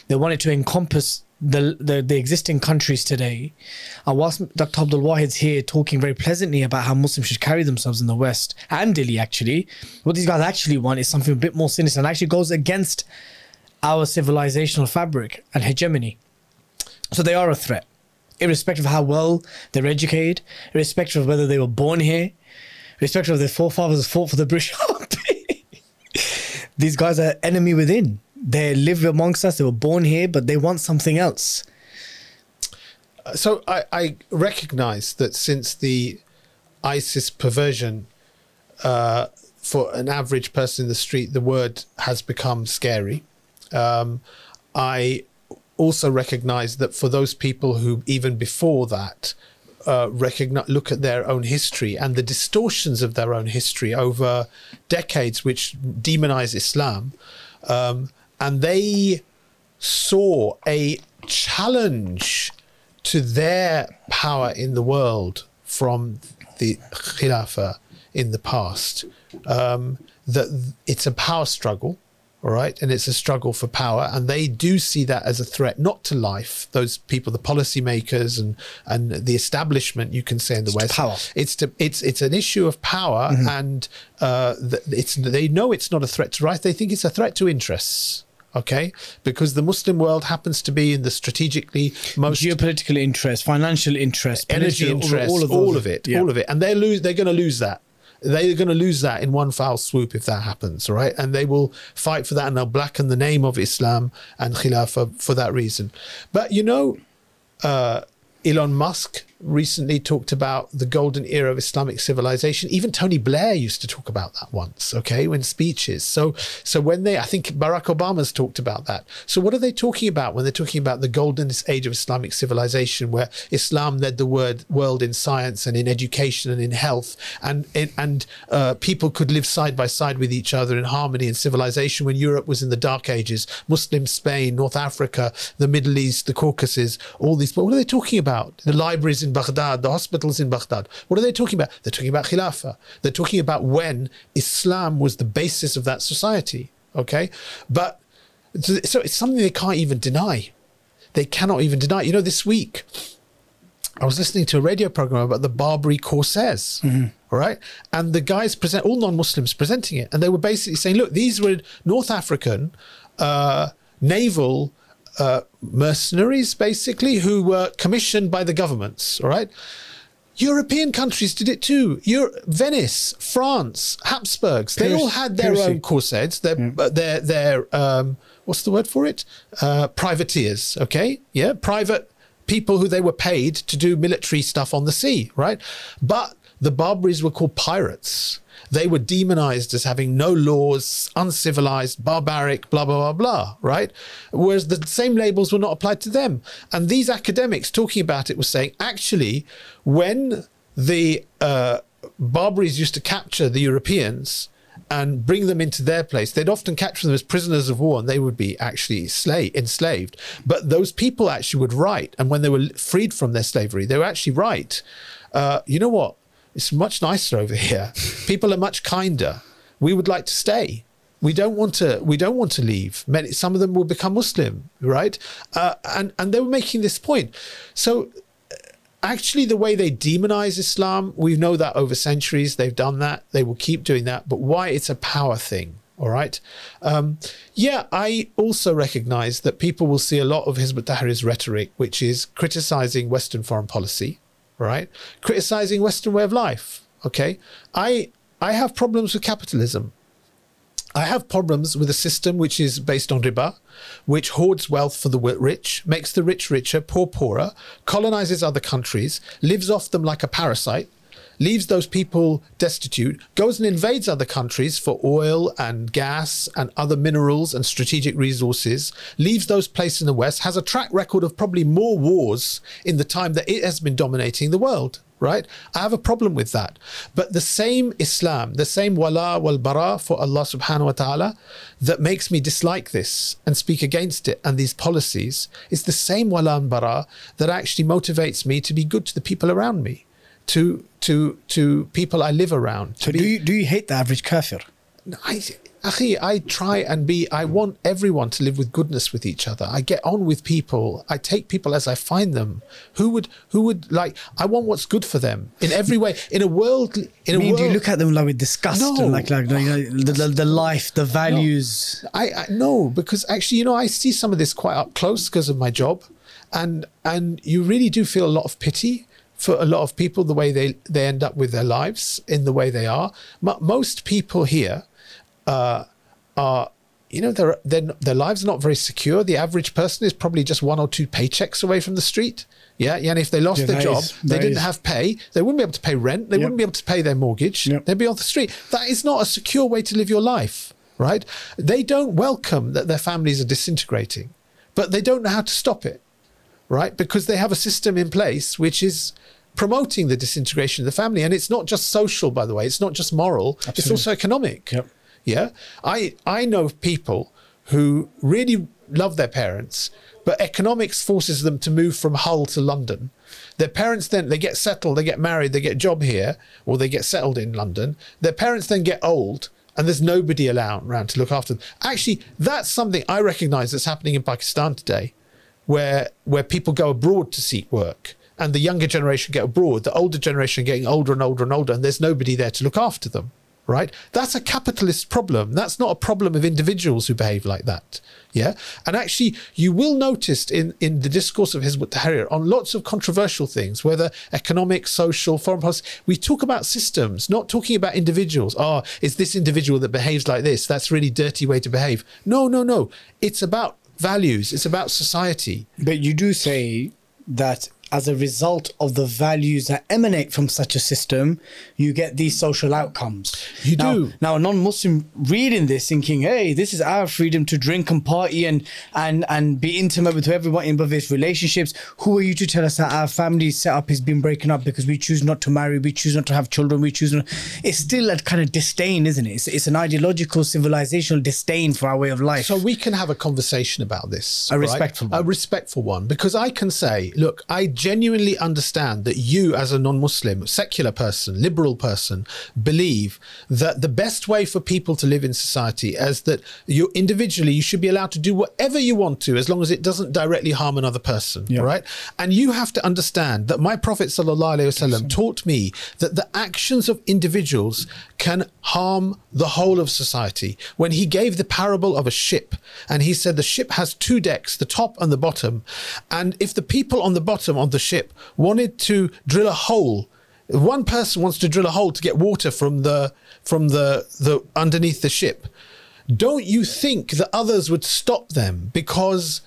They want it to encompass the, the the existing countries today. And whilst Dr. Abdul Wahid's here talking very pleasantly about how Muslims should carry themselves in the West and Dilly, actually, what these guys actually want is something a bit more sinister and actually goes against our civilizational fabric and hegemony. So they are a threat, irrespective of how well they're educated, irrespective of whether they were born here, irrespective of their forefathers fought for the British <laughs> Army. These guys are enemy within. They live amongst us. They were born here, but they want something else. So I, I recognize that since the ISIS perversion, uh, for an average person in the street, the word has become scary. Um, I also recognize that for those people who, even before that, uh, recognize, look at their own history and the distortions of their own history over decades, which demonize Islam, um, and they saw a challenge to their power in the world from the Khilafah in the past. Um, that it's a power struggle, all right, and it's a struggle for power, and they do see that as a threat, not to life. Those people, the policymakers and and the establishment, you can say in the It's West, power. it's to it's it's an issue of power, and uh, it's they know it's not a threat to right. They think it's a threat to interests. Okay, because the Muslim world happens to be in the strategically most Geopolitical interest, financial interest, energy interest, all, all, of, of, it, Yeah. all of it, and they lose. They're going to lose that. They're going to lose that in one foul swoop if that happens, right? And they will fight for that, and they'll blacken the name of Islam and Khilafah for that reason. But you know, uh, Elon Musk recently talked about the golden era of Islamic civilization. Even Tony Blair used to talk about that once, okay, when speeches. So, so when they, I think Barack Obama's talked about that. So, what are they talking about when they're talking about the golden age of Islamic civilization, where Islam led the word, world in science and in education and in health, and and, and uh, people could live side by side with each other in harmony and civilization when Europe was in the dark ages, Muslim Spain, North Africa, the Middle East, the Caucasus, all these. But what are they talking about? The libraries in Baghdad, the hospitals in Baghdad. What are they talking about? They're talking about Khilafah. They're talking about when Islam was the basis of that society. Okay, but so it's something they can't even deny. They cannot even deny. You know, this week I was listening to a radio program about the Barbary Corsairs, all right? And the guys present, all non Muslims presenting it. And they were basically saying, look, these were North African uh, naval uh, mercenaries, basically, who were commissioned by the governments, all right? European countries did it too. Euro- Venice, France, Habsburgs, they all had their piracy. own corsairs. Their, uh, their, their, um, what's the word for it? Uh, privateers. Okay, yeah, private people who they were paid to do military stuff on the sea, right? But the Barbaries were called pirates. They were demonized as having no laws, uncivilized, barbaric, blah, blah, blah, blah, right? Whereas the same labels were not applied to them. And these academics talking about it were saying, actually, when the uh, Barbaries used to capture the Europeans and bring them into their place. They'd often capture them as prisoners of war and they would be actually slave, enslaved. But those people actually would write. And when they were freed from their slavery, they would actually write, uh, you know what? It's much nicer over here. People are much kinder. We would like to stay. We don't want to. We don't want to leave. Many, some of them will become Muslim, right? Uh, and and they were making this point. So actually the way they demonize Islam, we know that over centuries they've done that. They will keep doing that. But why? It's a power thing. All right. Um, yeah, I also recognize that people will see a lot of Hizb ut-Tahrir's rhetoric, which is criticizing Western foreign policy, right? Criticizing Western way of life. Okay. I I have problems with capitalism. I have problems with a system which is based on riba, which hoards wealth for the rich, makes the rich richer, poor poorer, colonizes other countries, lives off them like a parasite, leaves those people destitute, goes and invades other countries for oil and gas and other minerals and strategic resources, leaves those places in the West, has a track record of probably more wars in the time that it has been dominating the world right? I have a problem with that. But the same Islam, the same wala wal bara for Allah subhanahu wa ta'ala that makes me dislike this and speak against it and these policies is the same wala and bara that actually motivates me to be good to the people around me, to to to people I live around. So be, do you do you hate the average kafir? I, Akhi, I try and be, I want everyone to live with goodness with each other. I get on with people. I take people as I find them. Who would, who would like, I want what's good for them in every way. In a world, in I mean, a world. do you look at them like with disgust No. and like, like, know, the, the, the life, the values? I, I no, because actually, you know, I see some of this quite up close because of my job, and and you really do feel a lot of pity for a lot of people the way they they end up with their lives in the way they are. Mo- most people here uh, are. You know, their, their their lives are not very secure. The average person is probably just one or two paychecks away from the street. Yeah, yeah. And if they lost Yeah, their job, is- they didn't is- have pay. They wouldn't be able to pay rent. They Yep. wouldn't be able to pay their mortgage. Yep. They'd be off the street. That is not a secure way to live your life, right? They don't welcome that their families are disintegrating, but they don't know how to stop it, right? Because they have a system in place which is promoting the disintegration of the family. And it's not just social, by the way, it's not just moral, it's also economic. Yep. Yeah. I, I know people who really love their parents, but economics forces them to move from Hull to London. Their parents then they get settled, they get married, they get a job here, or they get settled in London. Their parents then get old and there's nobody around, around to look after them. Actually, that's something I recognize that's happening in Pakistan today, where where people go abroad to seek work. And the younger generation get abroad, the older generation getting older and older and older, and there's nobody there to look after them right? That's a capitalist problem. That's not a problem of individuals who behave like that. Yeah. And actually, you will notice in, in the discourse of Hizb ut-Tahrir on lots of controversial things, whether economic, social, foreign policy, we talk about systems, not talking about individuals. Oh, it's this individual that behaves like this. That's really dirty way to behave. No, no, no. It's about values. It's about society. But you do say that as a result of the values that emanate from such a system, you get these social outcomes. You now, do. Now, a non-Muslim reading this, thinking, "Hey, this is our freedom to drink and party and and and be intimate with everyone in both his relationships." Who are you to tell us that our family setup has been breaking up because we choose not to marry, we choose not to have children, we choose not? It's still a kind of disdain, isn't it? It's, it's an ideological, civilizational disdain for our way of life. So we can have a conversation about this. A right? respectful one. A respectful one. Because I can say, look, I genuinely understand that you, as a non Muslim, secular person, liberal person, believe that the best way for people to live in society is that you individually you should be allowed to do whatever you want to as long as it doesn't directly harm another person. Yeah. Right? And you have to understand that my Prophet sallallahu alaihi wasallam taught me that the actions of individuals can harm the whole of society. When he gave the parable of a ship, and he said the ship has two decks, the top and the bottom, and if the people on the bottom the ship wanted to drill a hole, one person wants to drill a hole to get water from the from the the underneath the ship. Don't you think that others would stop them because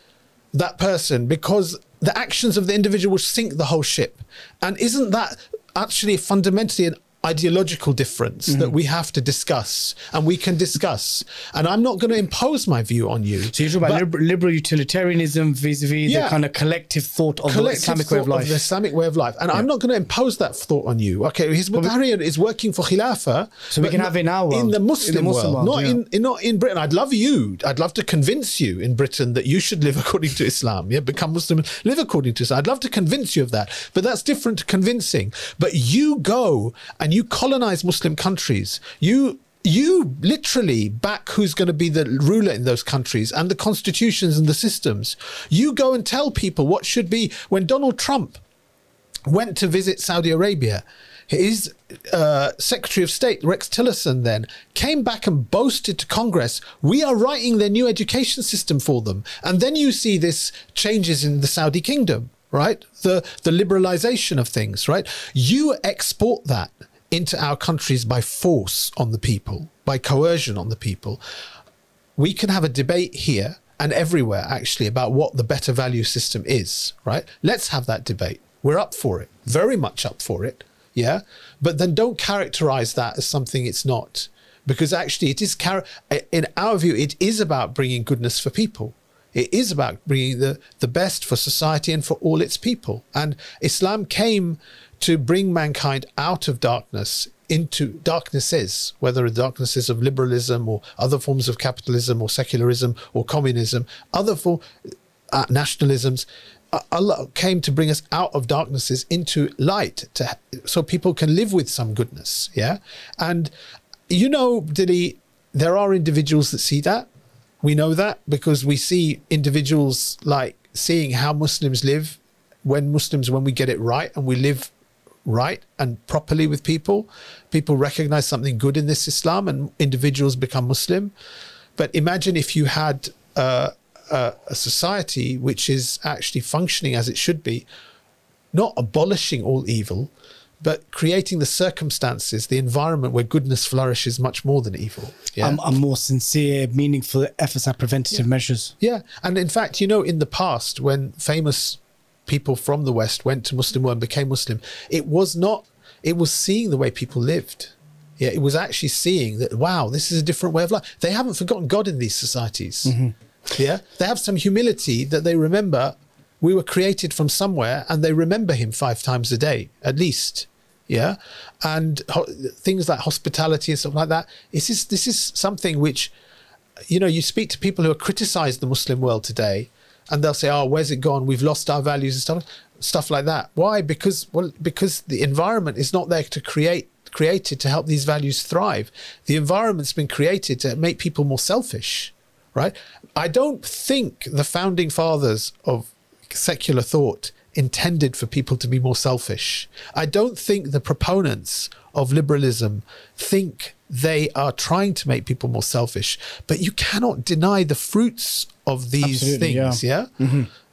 that person because the actions of the individual will sink the whole ship. And isn't that actually fundamentally an ideological difference Mm-hmm. that we have to discuss and we can discuss. And I'm not going to impose my view on you. So you're talking about But- liberal, utilitarianism vis-a-vis the kind of collective thought of the collective Islamic way of life. the Islamic way of life. And I'm not going to impose that thought on you. Okay, Hizb ut-Tahrir is working for Khilafah. So we can have it in our world, In the Muslim, in the Muslim world, world, not yeah. in, in not in Britain. I'd love you. I'd love to convince you in Britain that you should live <laughs> according to Islam. Yeah, become Muslim, live according to Islam. I'd love to convince you of that. But that's different to convincing. But you go and you colonize Muslim countries. You you literally back who's going to be the ruler in those countries and the constitutions and the systems. You go and tell people what should be. When Donald Trump went to visit Saudi Arabia, his uh, Secretary of State, Rex Tillerson, then came back and boasted to Congress, we are writing their new education system for them. And then you see this changes in the Saudi kingdom, right? The, the liberalization of things, right? You export that into our countries by force on the people, by coercion on the people we can have a debate here and everywhere actually about what the better value system is, right? Let's have that debate. We're up for it, very much up for it. Yeah. But then don't characterize that as something it's not, because actually it is, char- in our view, it is about bringing goodness for people. It is about bringing the, the best for society and for all its people. And Islam came to bring mankind out of darkness into darknesses, whether the darknesses of liberalism or other forms of capitalism or secularism or communism, other form, uh, nationalisms. Uh, Allah came to bring us out of darknesses into light, to, so people can live with some goodness. Yeah, and you know, Dilly, there are individuals that see that. We know that because we see individuals like seeing how Muslims live when Muslims, when we get it right and we live right and properly with people, people recognize something good in this Islam and individuals become Muslim. But imagine if you had uh, a, a society which is actually functioning as it should be, not abolishing all evil, but creating the circumstances, the environment where goodness flourishes much more than evil. Yeah. and, and more sincere, meaningful efforts at preventative measures. Yeah, and in fact, you know, in the past, when famous people from the West went to Muslim world and became Muslim, it was not. It was seeing the way people lived. Yeah, it was actually seeing that. Wow, this is a different way of life. They haven't forgotten God in these societies. Mm-hmm. Yeah, they have some humility that they remember. We were created from somewhere, and they remember Him five times a day at least. Yeah, and ho- things like hospitality and stuff like that. This is this is something which you know, you speak to people who have criticized the Muslim world today, and they'll say, "Oh, where's it gone? We've lost our values and stuff, stuff like that." Why? Because well, because the environment is not there to create created to help these values thrive. The environment's been created to make people more selfish, right? I don't think the founding fathers of secular thought intended for people to be more selfish. I don't think the proponents of liberalism think they are trying to make people more selfish, but you cannot deny the fruits of these Absolutely, things, yeah?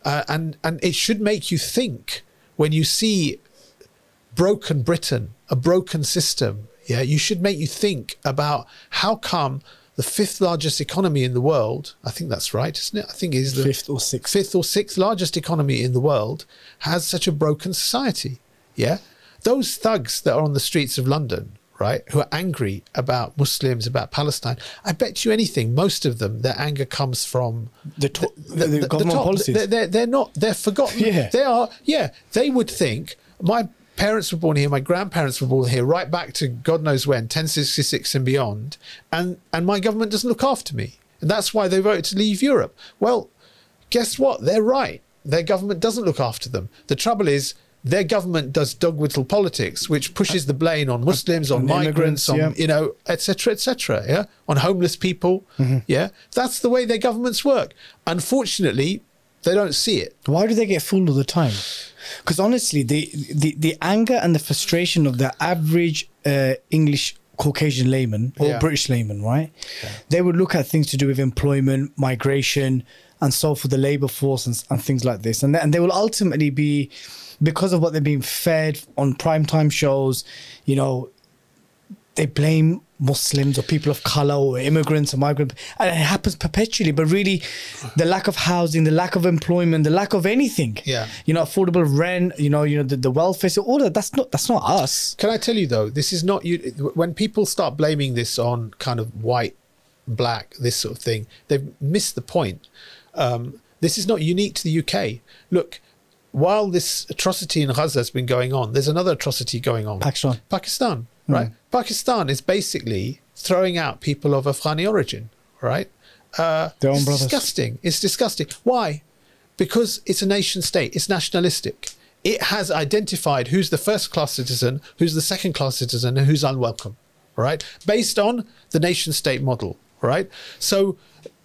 Uh, and and it should make you think when you see broken Britain, a broken system, yeah, you should make you think about how come the fifth largest economy in the world, I think that's right, isn't it? I think it is the Fifth or sixth. fifth or sixth largest economy in the world has such a broken society. Yeah. Those thugs that are on the streets of London, right, who are angry about Muslims, about Palestine, I bet you anything, most of them, their anger comes from The, to- the, the, the government top. policies. They're, they're, they're not, they're forgotten. Yeah. They are, yeah, they would think, my parents were born here, my grandparents were born here, right back to God knows when, 1066 and beyond, and, and my government doesn't look after me. And that's why they voted to leave Europe. Well, guess what? They're right. Their government doesn't look after them. The trouble is, their government does dog whistle politics, which pushes the blame on Muslims, on On migrants, on yeah. you know, etc., etc. yeah, on homeless people. Yeah, that's the way their governments work. Unfortunately, they don't see it. Why do they get fooled all the time? Because honestly, the, the the anger and the frustration of the average uh, English Caucasian layman or Yeah. British layman, right? They would look at things to do with employment, migration, and so for the labor force and, and things like this, and and they will ultimately be because of what they're being fed on primetime shows, you know, they blame Muslims or people of color or immigrants or migrants, and it happens perpetually. But really, the lack of housing, the lack of employment, the lack of anything, Yeah. you know, affordable rent, you know, you know, the, the welfare, so all that. That's not that's not us. Can I tell you though, this is not you. When people start blaming this on kind of white, black, this sort of thing, they've missed the point. Um, this is not unique to the UK. Look, while this atrocity in Gaza has been going on, there's another atrocity going on. Pakistan. Pakistan, right? Pakistan is basically throwing out people of Afghani origin, right? Uh, Their own it's brothers. disgusting. It's disgusting. Why? Because it's a nation state. It's nationalistic. It has identified who's the first class citizen, who's the second class citizen, and who's unwelcome, right? Based on the nation state model, right? So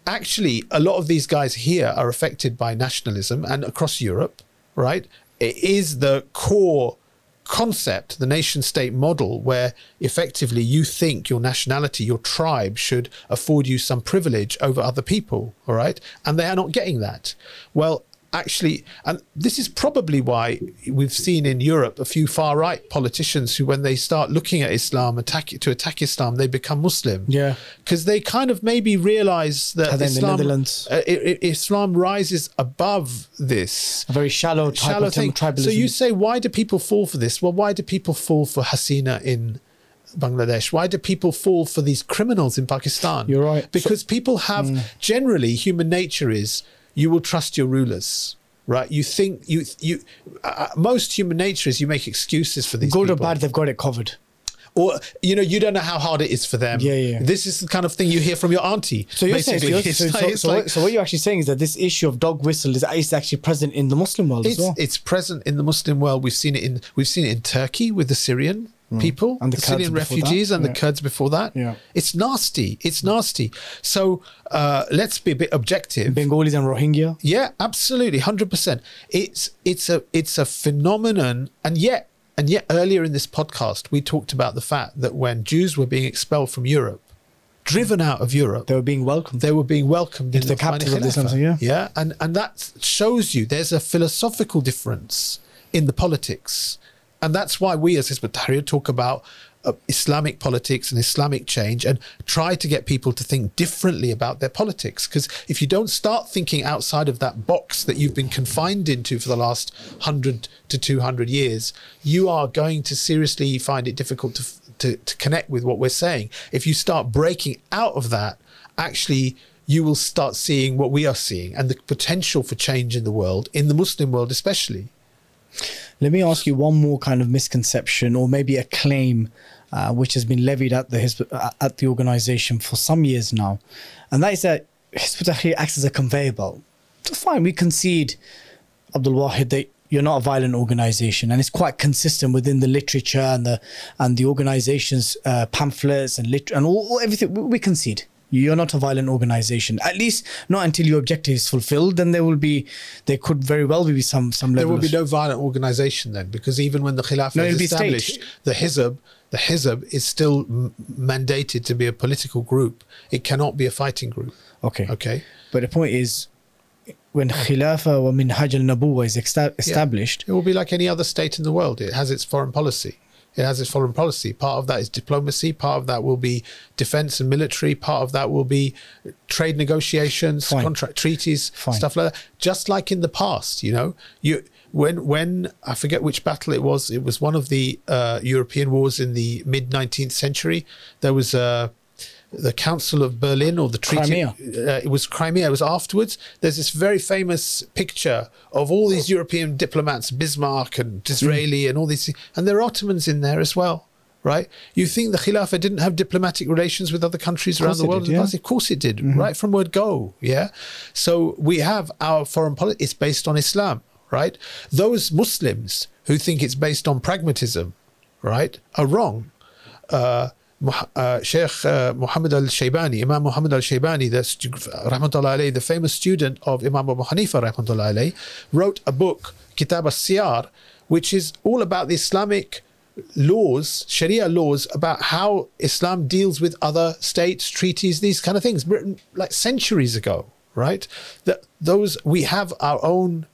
actually, a lot of these guys here are affected by nationalism and across Europe, right? It is the core concept, the nation state model, where effectively you think your nationality, your tribe should afford you some privilege over other people, all right? And they are not getting that. Well, actually, and this is probably why we've seen in Europe a few far right politicians who, when they start looking at Islam, attack to attack Islam, they become Muslim. Yeah. Because they kind of maybe realize that Islam, uh, Islam rises above this A very shallow type shallow of thing. tribalism. So you say, why do people fall for this? Well, why do people fall for Hasina in Bangladesh? Why do people fall for these criminals in Pakistan? You're right. Mm. Because people have generally human nature is you will trust your rulers. Right, you think you you uh, most human nature is you make excuses for these good or bad, they've got it covered. Or you know you don't know how hard it is for them. Yeah, yeah. This is the kind of thing you hear from your auntie. So you're saying, so, so, like- so, like- what, so what you're actually saying is that this issue of dog whistle is, is actually present in the Muslim world as it's, well. it's present in the Muslim world. We've seen it in we've seen it in Turkey with the Syrian people, Mm. And the Kurds Syrian refugees, that. and Yeah. the Kurds before that. Yeah. It's nasty. It's nasty. So uh, let's be a bit objective. Bengalis and Rohingya. Yeah, absolutely, hundred percent. It's it's a it's a phenomenon, and yet and yet earlier in this podcast we talked about the fact that when Jews were being expelled from Europe, driven out of Europe, They were being welcomed. they were being welcomed Into in the capital of yeah. yeah, and and that shows you there's a philosophical difference in the politics, and that's why we as Hizb ut-Tahrir talk about Islamic politics and Islamic change, and try to get people to think differently about their politics. Because if you don't start thinking outside of that box that you've been confined into for the last hundred to two hundred years, you are going to seriously find it difficult to to, to connect with what we're saying. If you start breaking out of that, actually you will start seeing what we are seeing and the potential for change in the world, in the Muslim world especially. Let me ask you one more kind of misconception or maybe a claim uh, which has been levied at the uh, at the organization for some years now, and that is that Hizb ut-Tahrir acts as a conveyor belt. Fine, we concede, Abdul Wahid, that you're not a violent organization, and it's quite consistent within the literature and the and the organization's uh, pamphlets and lit- and all, all everything. We concede. You're not a violent organization. At least not until your objective is fulfilled. Then there will be, there could very well be some some There level. will be no violent organization then, because even when the Khilafah No, is established, the Hizb, the Hizb is still m- mandated to be a political group. It cannot be a fighting group. Okay. Okay. But the point is, when Khilafah or Minhaj al Nabuwa is exta- established, It will be like any other state in the world. It has its foreign policy. It has its foreign policy. Part of that is diplomacy. Part of that will be defense and military. Part of that will be trade negotiations, Fine. contract treaties, Fine. stuff like that. Just like in the past, you know, you when when I forget which battle it was. It was one of the uh, European wars in the mid nineteenth century. There was a the Council of Berlin or the Treaty. Crimea. Uh, it was Crimea. It was afterwards. There's this very famous picture of all these European diplomats, Bismarck and Disraeli, and all these, and there are Ottomans in there as well, right? You think the Khilafah didn't have diplomatic relations with other countries around the world? did, yeah. Of course it did, right from word go. Yeah. So we have our foreign policy. It's based on Islam, right? Those Muslims who think it's based on pragmatism, right, are wrong uh, uh, Sheikh uh, Muhammad al Shaybani, Imam Muhammad al Shaybani, the, the famous student of Imam Abu Hanifa, wrote a book, Kitab al Siyar, which is all about the Islamic laws, Sharia laws, about how Islam deals with other states, treaties, these kind of things, written like centuries ago, right? That those we have our own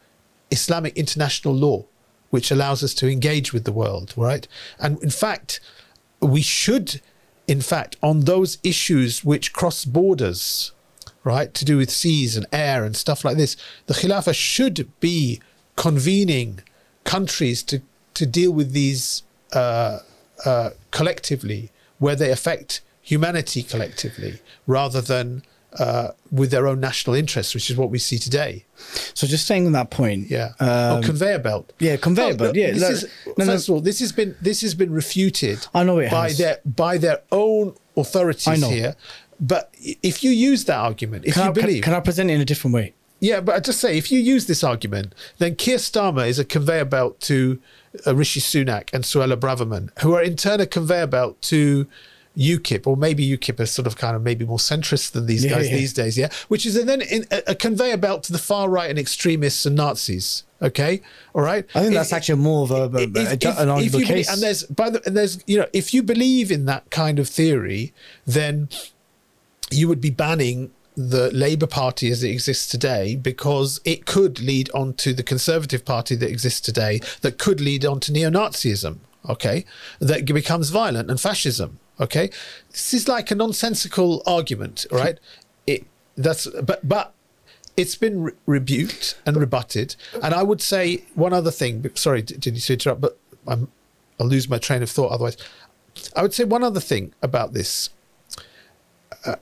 Islamic international law, which allows us to engage with the world, right? And in fact, we should in fact, on those issues which cross borders, right, to do with seas and air and stuff like this, the Khilafah should be convening countries to, to deal with these uh, uh, collectively, where they affect humanity collectively, rather than uh, with their own national interests, which is what we see today. So just staying on that point, Yeah. um, oh, conveyor belt. yeah, conveyor No, belt, no, yeah, This no, is, no, first of all, this has been this has been refuted. I know it by has. their by their own authorities here. But if you use that argument, if can, you I, can, believe, can I present it in a different way? yeah, but I just say if you use this argument, then Keir Starmer is a conveyor belt to uh, Rishi Sunak and Suella Braverman, who are in turn a conveyor belt to UKIP, or maybe UKIP is sort of kind of maybe more centrist than these Yeah, guys yeah. these days, yeah. Which is then in a, a conveyor belt to the far right and extremists and Nazis. Okay, all right. I think that's It- actually more of a, if- a, if- an if arguable believe- case. and there's by the and there's you know if you believe in that kind of theory, then you would be banning the Labour Party as it exists today because it could lead on to the Conservative Party that exists today that could lead on to neo-Nazism. Okay, that becomes violent and fascism. Okay, this is like a nonsensical argument. right? it that's but but it's been re- rebuked and rebutted. And I would say one other thing. Sorry, did you interrupt? But I'm, I'll lose my train of thought otherwise. I would say one other thing about this. Uh,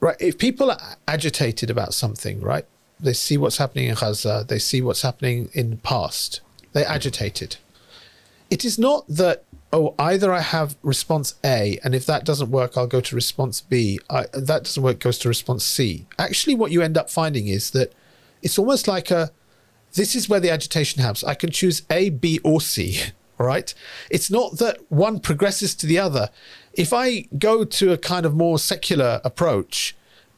right, if people are agitated about something, right, they see what's happening in Gaza, they see what's happening in the past, they're agitated. It is not that oh either I have response A and if that doesn't work I'll go to response B. I, that doesn't work goes to response C. Actually, what you end up finding is that it's almost like a this is where the agitation happens. I can choose A, B, or C. All <laughs> right. It's not that one progresses to the other. If I go to a kind of more secular approach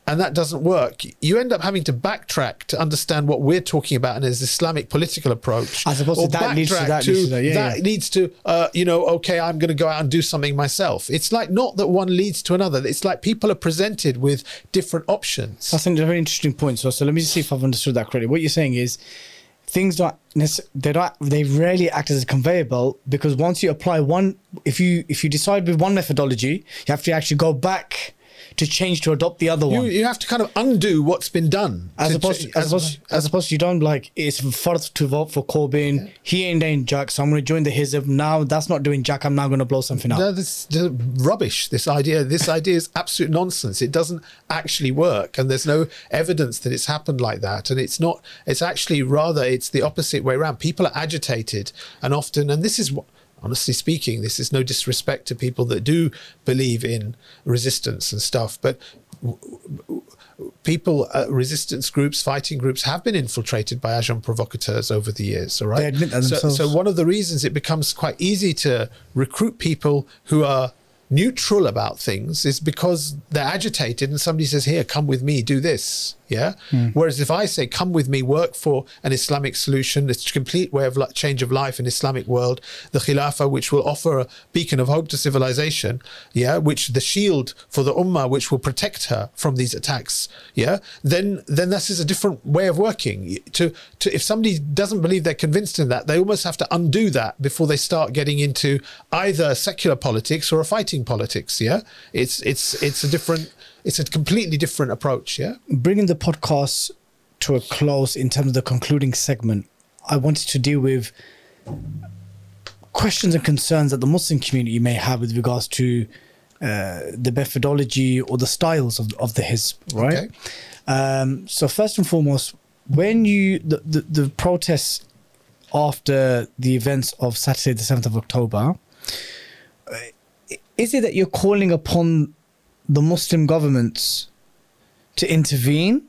and that doesn't work, you end up having to backtrack to understand what we're talking about and an Islamic political approach. To or that leads to that leads to that, yeah, that yeah. leads to, uh, you know, okay, I'm going to go out and do something myself. It's like not that one leads to another. It's like people are presented with different options. That's a very interesting point. So, so let me just see if I've understood that correctly. What you're saying is things don't they don't they rarely act as a conveyor belt because once you apply one if you if you decide with one methodology you have to actually go back to change to adopt the other You, one you have to kind of undo what's been done. as opposed to, as, opposed as opposed you don't like it's first to vote for Corbyn he ain't doing jack so I'm going to join the Hizb now that's not doing jack I'm now going to blow something up No, this, this rubbish. This idea, this idea is absolute nonsense. It doesn't actually work, and there's no evidence that it's happened like that. And it's not. It's actually rather it's the opposite way around. People are agitated, and often, and this is what. Honestly speaking, this is no disrespect to people that do believe in resistance and stuff, but people, uh, resistance groups, fighting groups have been infiltrated by agent provocateurs over the years. All right. They admit that so, themselves. so one of the reasons it becomes quite easy to recruit people who are neutral about things is because they're agitated and somebody says here come with me do this yeah? Hmm. Whereas if i say come with me work for an islamic solution it's a complete way of li- change of life in islamic world the khilafah which will offer a beacon of hope to civilization yeah which the shield for the ummah which will protect her from these attacks yeah then then this is a different way of working. To to if somebody doesn't believe they're convinced in that they almost have to undo that before they start getting into either secular politics or a fighting politics yeah? It's it's it's a different it's a completely different approach yeah bringing the podcast to a close in terms of the concluding segment, I wanted to deal with questions and concerns that the Muslim community may have with regards to uh, the methodology or the styles of, of the Hizb, right? Okay. Um, so first and foremost, when you the, the, the protests after the events of Saturday, the seventh of October, uh, is it that you're calling upon the Muslim governments to intervene,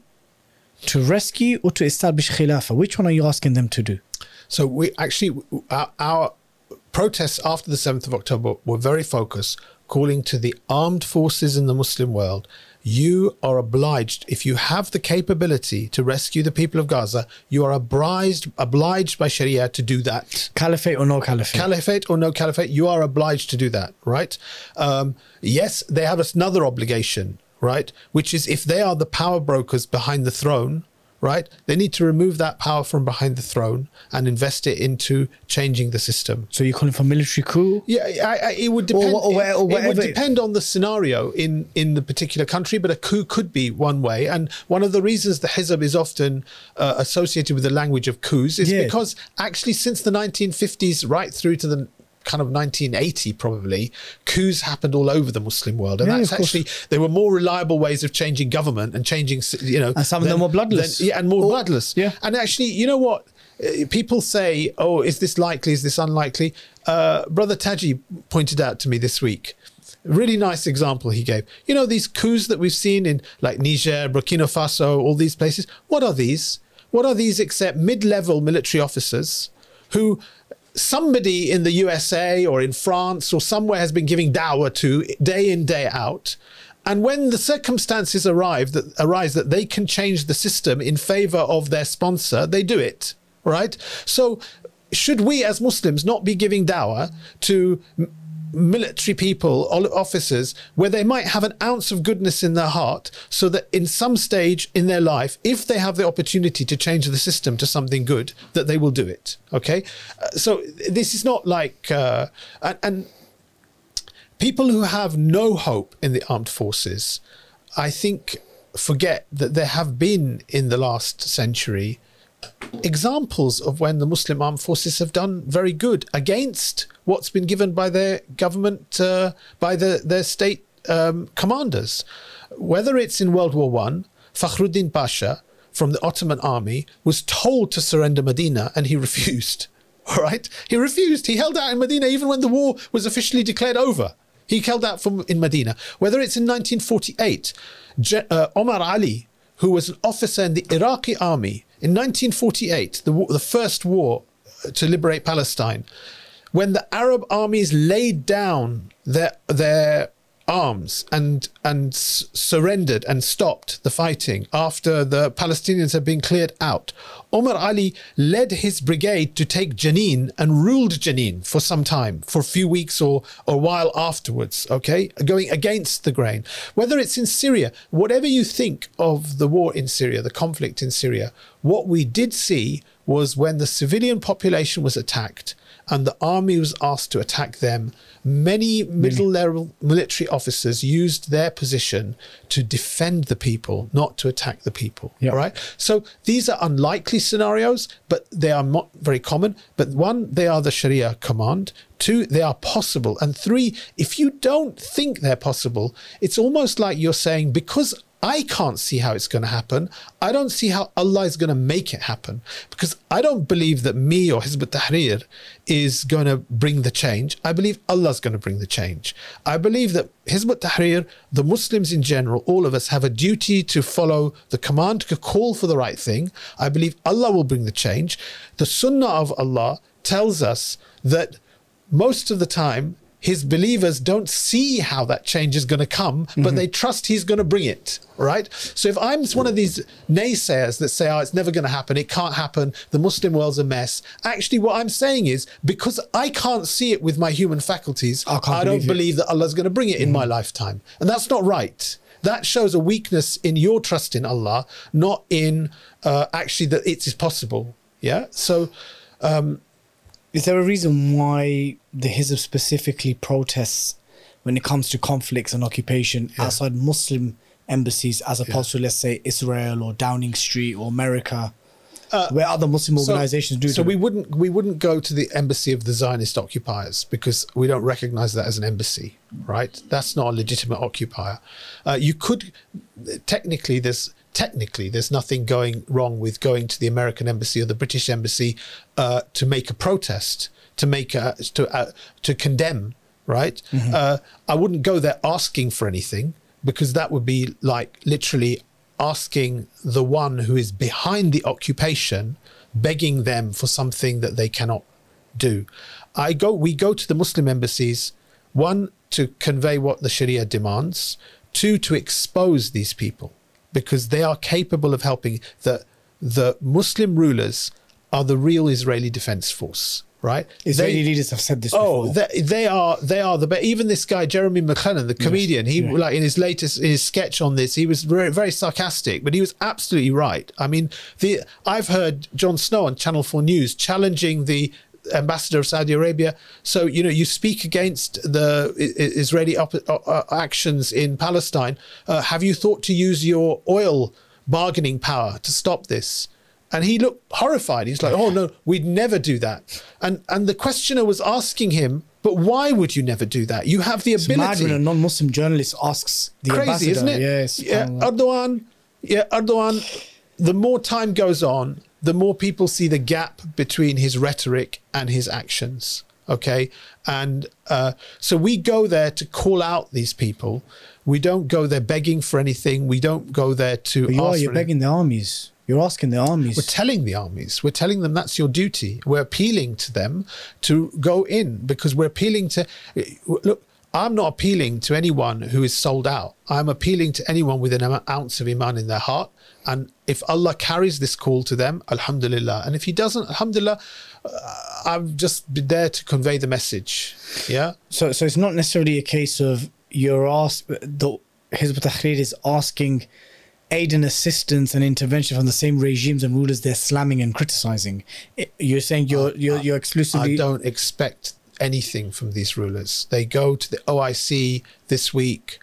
to rescue, or to establish Khilafah? Which one are you asking them to do? So we actually our, our protests after the 7th of October were very focused calling to the armed forces in the Muslim world you are obliged if you have the capability to rescue the people of Gaza you are obliged obliged by sharia to do that Caliphate or no caliphate? caliphate or no caliphate, you are obliged to do that, right? Um, yes, they have another obligation, right? Which is if they are the power brokers behind the throne, right? They need to remove that power from behind the throne and invest it into changing the system. So you're calling for military coup? Yeah, I, I, it would depend. Or- or or it- it, would depend on the scenario in in the particular country, but a coup could be one way. And one of the reasons the Hizb is often uh, associated with the language of coups is Yeah. because actually since the 1950s right through to the kind of 1980 probably coups happened all over the muslim world and Yeah, that's actually there were more reliable ways of changing government and changing you know And some of them were bloodless. than- yeah and more Or- bloodless yeah. and actually, you know what? Uh, People say, "Oh, is this likely? Is this unlikely?" Uh, Brother Taji pointed out to me this week. Really nice example he gave. You know these coups that we've seen in like Niger, Burkina Faso, all these places. What are these? What are these except mid-level military officers who somebody in the USA or in France or somewhere has been giving dawah to day in day out. And when the circumstances arrive that arise that they can change the system in favor of their sponsor, they do it. Right? So should we as Muslims not be giving dawah to military people, officers, where they might have an ounce of goodness in their heart, so that in some stage in their life, if they have the opportunity to change the system to something good, that they will do it. Okay, Uh, so this is not like uh, and, and people who have no hope in the armed forces, I think, forget that there have been in the last century examples of when the Muslim armed forces have done very good against what's been given by their government, uh, by the, their state um, commanders. Whether it's in World War One, Fakhruddin Pasha from the Ottoman army was told to surrender Medina and he <laughs> refused. All right, he refused. He held out in Medina even when the war was officially declared over. He held out from in Medina. Whether it's in 1948, Je- uh, Omar Ali, who was an officer in the Iraqi army in 1948, the, the first war uh, to liberate Palestine, when the Arab armies laid down their their arms and and surrendered and stopped the fighting after the Palestinians had been cleared out. Omar Ali led his brigade to take Jenin and ruled Jenin for some time, for a few weeks or, or a while afterwards, okay? Going against the grain. Whether it's in Syria, whatever you think of the war in Syria, the conflict in Syria, what we did see was when the civilian population was attacked and the army was asked to attack them, many middle level military officers used their position to defend the people, not to attack the people. All right. So these are unlikely scenarios, but they are not very common. But one, they are the Sharia command. Two, they are possible. And three, if you don't think they're possible, it's almost like you're saying, because I can't see how it's going to happen. I don't see how Allah is going to make it happen because I don't believe that me or Hizb ut-Tahrir is going to bring the change. I believe Allah is going to bring the change. I believe that Hizb ut-Tahrir, the Muslims in general, all of us have a duty to follow the command to call for the right thing. I believe Allah will bring the change. The Sunnah of Allah tells us that most of the time his believers don't see how that change is going to come, but mm-hmm. they trust he's going to bring it. Right. So if I'm one of these naysayers that say, oh, it's never going to happen, it can't happen, the Muslim world's a mess. Actually, what I'm saying is because I can't see it with my human faculties, I I, don't believe believe that Allah's going to bring it in my mm-hmm. lifetime. And that's not right. That shows a weakness in your trust in Allah, not in uh, actually that it is possible. Yeah. So, um, Is there a reason why the Hizb specifically protests when it comes to conflicts and occupation outside Muslim embassies as opposed to, let's say, Israel or Downing Street or America, where other Muslim Uh, So- organizations do So do we it? wouldn't we wouldn't go to the embassy of the Zionist occupiers because we don't recognize that as an embassy, right? That's not a legitimate occupier. Uh, you could technically there's technically there's nothing going wrong with going to the American embassy or the British embassy uh, to make a protest, to make a, to uh, to condemn, right? Uh, I wouldn't go there asking for anything because that would be like literally asking the one who is behind the occupation, begging them for something that they cannot do. I go. We go to the Muslim embassies. One to convey what the Sharia demands. Two to expose these people because they are capable of helping. The the Muslim rulers are the real Israeli Defense Force, right? Israeli They- leaders have said this Oh, before. they, they are they are the best. Even this guy Jeremy McLellan, the comedian, he yeah. like in his latest in his sketch on this, he was very very sarcastic, but he was absolutely right. I mean, the I've heard Jon Snow on Channel Four News challenging the ambassador of Saudi Arabia. So you know, you speak against the Israeli op- uh, actions in Palestine. Uh, have you thought to use your oil bargaining power to stop this? And he looked horrified. He's like, "Oh no, we'd never do that." And and the questioner was asking him, "But why would you never do that? You have the It's mad ability." when a non-Muslim journalist asks the Crazy, ambassador. isn't it? Yes. Yeah, Erdogan. Yeah, Erdogan. The more time goes on, the more people see the gap between his rhetoric and his actions. Okay, and uh, so we go there to call out these people. We don't go there begging for anything. We don't go there to. But you are, you're begging the armies. You're asking the armies. We're telling the armies, we're telling them that's your duty. We're appealing to them to go in because we're appealing to. Look, I'm not appealing to anyone who is sold out. I'm appealing to anyone with an ounce of iman in their heart. And if Allah carries this call to them, Alhamdulillah. And if He doesn't, Alhamdulillah, uh, I've just been there to convey the message. Yeah. so, so it's not necessarily a case of you're asked. The Hizb ut-Tahrir is asking aid and assistance and intervention from the same regimes and rulers they're slamming and criticizing. You're saying you're you're, you're exclusively. I don't expect anything from these rulers. They go to the OIC this week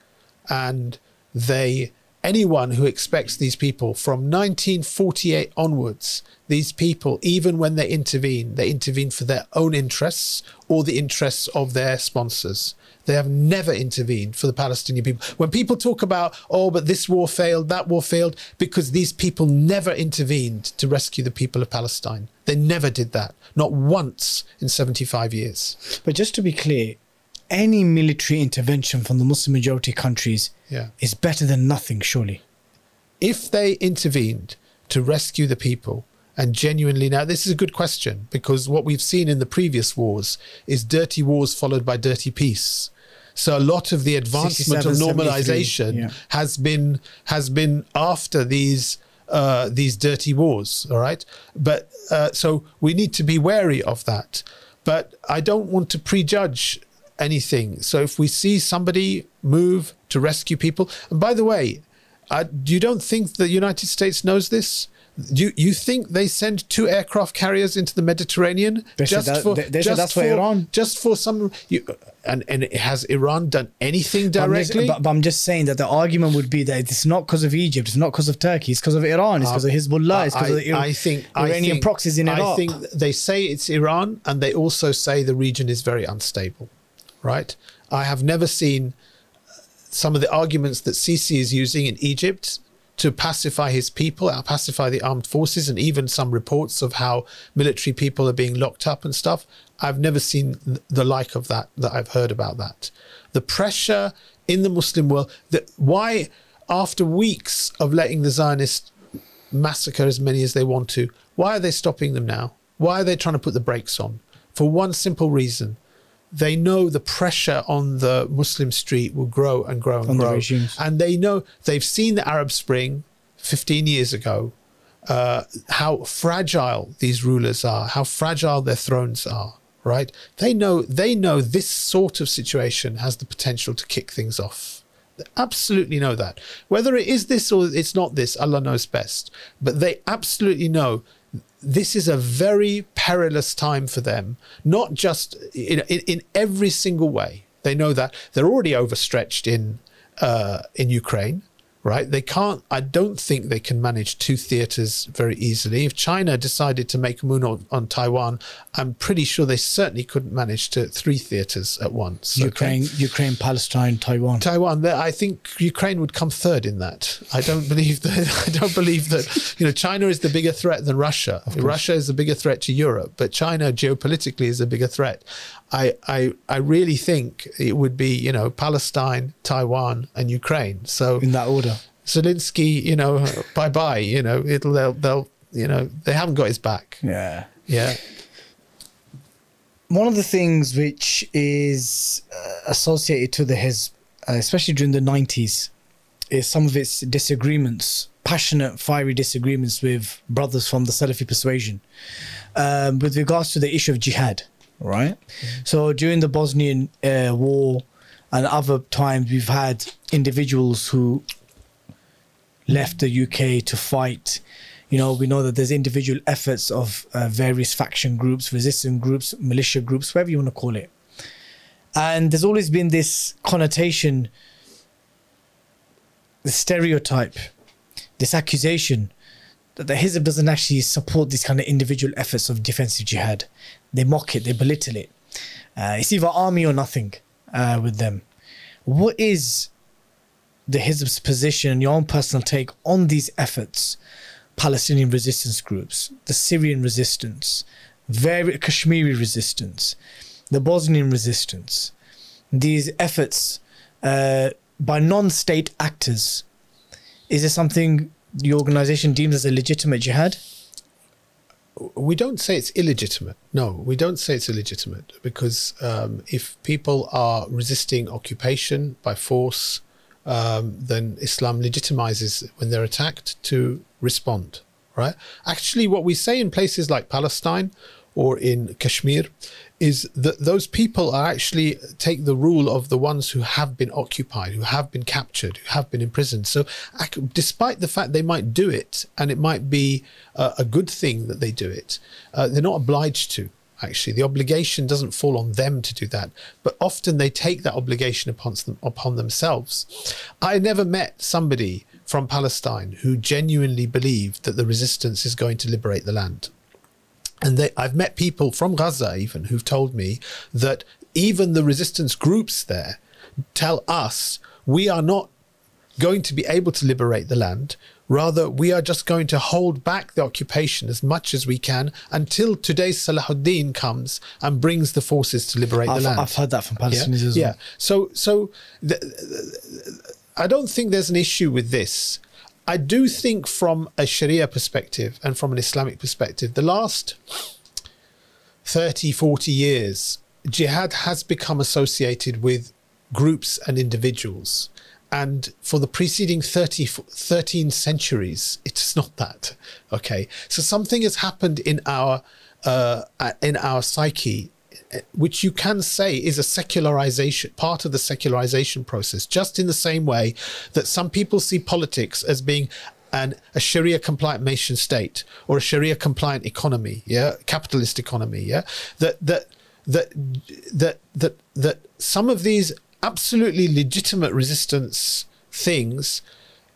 and they anyone who expects these people from 1948 onwards these people even when they intervene they intervene for their own interests or the interests of their sponsors they have never intervened for the Palestinian people. When people talk about, oh, but this war failed, that war failed, because these people never intervened to rescue the people of Palestine. They never did that, not once in 75 years. But just to be clear, any military intervention from the Muslim majority countries Yeah. is better than nothing, surely. If they intervened to rescue the people, and genuinely now this is a good question because what we've seen in the previous wars is dirty wars followed by dirty peace so a lot of the advancement of normalization yeah. has been has been after these uh, these dirty wars all right but uh, so we need to be wary of that but i don't want to prejudge anything so if we see somebody move to rescue people and by the way uh, you don't think the united states knows this you you think they send two aircraft carriers into the Mediterranean They said that- they- they that's for Iran. just for some you, and and has Iran done anything But I'm, just, directly? but, I'm just saying that the argument would be that it's not because of Egypt, it's not because of Turkey, it's because of Iran, it's because of Hezbollah, it's because of the Uh, I think I Iranian think- proxies in Iraq. I think they say it's Iran, and they also say the region is very unstable. Right? I have never seen some of the arguments that Sisi is using in Egypt to pacify his people, uh, pacify the armed forces, and even some reports of how military people are being locked up and stuff. I've never seen the like of that that I've heard about that. The pressure in the Muslim world that why after weeks of letting the Zionists massacre as many as they want to, why are they stopping them now? Why are they trying to put the brakes on? For one simple reason. They know the pressure on the Muslim street will grow and grow and On grow. regimes. And they know they've seen the Arab Spring 15 years ago, uh, how fragile these rulers are, how fragile their thrones are, right? They know they know this sort of situation has the potential to kick things off. They absolutely know that. Whether it is this or it's not this, Allah knows best. But they absolutely know this is a very perilous time for them, not just in, in, in every single way. They know that they're already overstretched in uh, in Ukraine, right? They can't. I don't think they can manage two theaters very easily. If China decided to make a move on, on Taiwan, I'm pretty sure they certainly couldn't manage to three theaters at once. okay? Ukraine, Ukraine, Palestine, Taiwan. Taiwan, I think Ukraine would come third in that. I don't <laughs> believe that. I don't believe that. You know, China is the bigger threat than Russia. Russia is the bigger threat to Europe, but China geopolitically is a bigger threat. I, I, I really think it would be, you know, Palestine, Taiwan, and Ukraine. So in that order. Zelensky, you know, <laughs> bye bye. You know, it'll they'll, they'll you know they haven't got his back. Yeah. Yeah. One of the things which is uh, associated to the Hizb, uh, especially during the 90s, is some of its disagreements, passionate, fiery disagreements with brothers from the Salafi persuasion, um, with regards to the issue of jihad. Right. So during the Bosnian uh, war and other times, we've had individuals who left the UK to fight. You know, we know that there's individual efforts of uh, various faction groups, resistance groups, militia groups, whatever you want to call it. And there's always been this connotation, the stereotype, this accusation that the Hizb doesn't actually support these kind of individual efforts of defensive jihad. They mock it, they belittle it. Uh, it's either army or nothing uh, with them. What is the Hizb's position, and your own personal take on these efforts, Palestinian resistance groups, the Syrian resistance, very Kashmiri resistance, the Bosnian resistance, these efforts uh, by non-state actors. Is this something the organization deems as a legitimate jihad? we don't say it's illegitimate. No, we don't say it's illegitimate because um, if people are resisting occupation by force, um, then Islam legitimizes when they're attacked to respond. Right? Actually, what we say in places like Palestine or in Kashmir is that those people are actually take the rule of the ones who have been occupied, who have been captured, who have been imprisoned. So, despite the fact they might do it, and it might be a, a good thing that they do it, uh, they're not obliged to. Actually, the obligation doesn't fall on them to do that, but often they take that obligation upon them, upon themselves. I never met somebody from Palestine who genuinely believed that the resistance is going to liberate the land. And they, I've met people from Gaza even who've told me that even the resistance groups there tell us we are not going to be able to liberate the land. Rather, we are just going to hold back the occupation as much as we can until today's Salahuddin comes and brings the forces to liberate I've, the land. I've heard that from Palestinians yeah? as well. Yeah. So, so I don't think there's an issue with this. I do think from a Sharia perspective and from an Islamic perspective, the last 30, 40 years, jihad has become associated with groups and individuals. And for the preceding 30, 13 centuries, it's not that. Okay. So something has happened in our, uh, in our psyche which you can say is a secularization, part of the secularization process, just in the same way that some people see politics as being an, a Sharia compliant nation state or a Sharia compliant economy, yeah, capitalist economy, yeah, that that that that that that some of these absolutely legitimate resistance things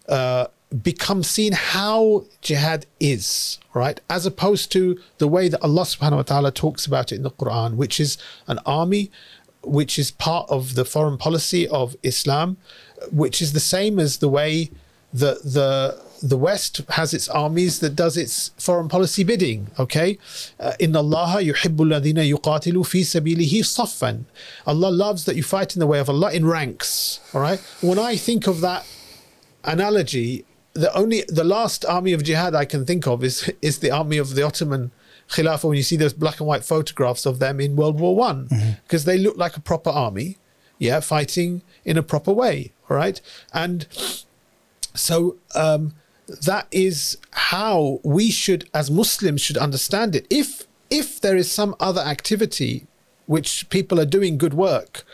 uh, become seen how jihad is, right? As opposed to the way that Allah subhanahu wa ta'ala talks about it in the Quran, which is an army, which is part of the foreign policy of Islam, which is the same as the way that the the West has its armies that does its foreign policy bidding. Okay, uh, in Allah yuhibbu ladina yuqatilu fi sabilihi saffan. Allah loves that you fight in the way of Allah in ranks. All right. When I think of that analogy, the only the last army of jihad I can think of is is the army of the Ottoman Khilafah when you see those black and white photographs of them in World War One because mm-hmm. they look like a proper army, yeah, fighting in a proper way, all right, and so um, that is how we should, as Muslims, should understand it. If if there is some other activity which people are doing good work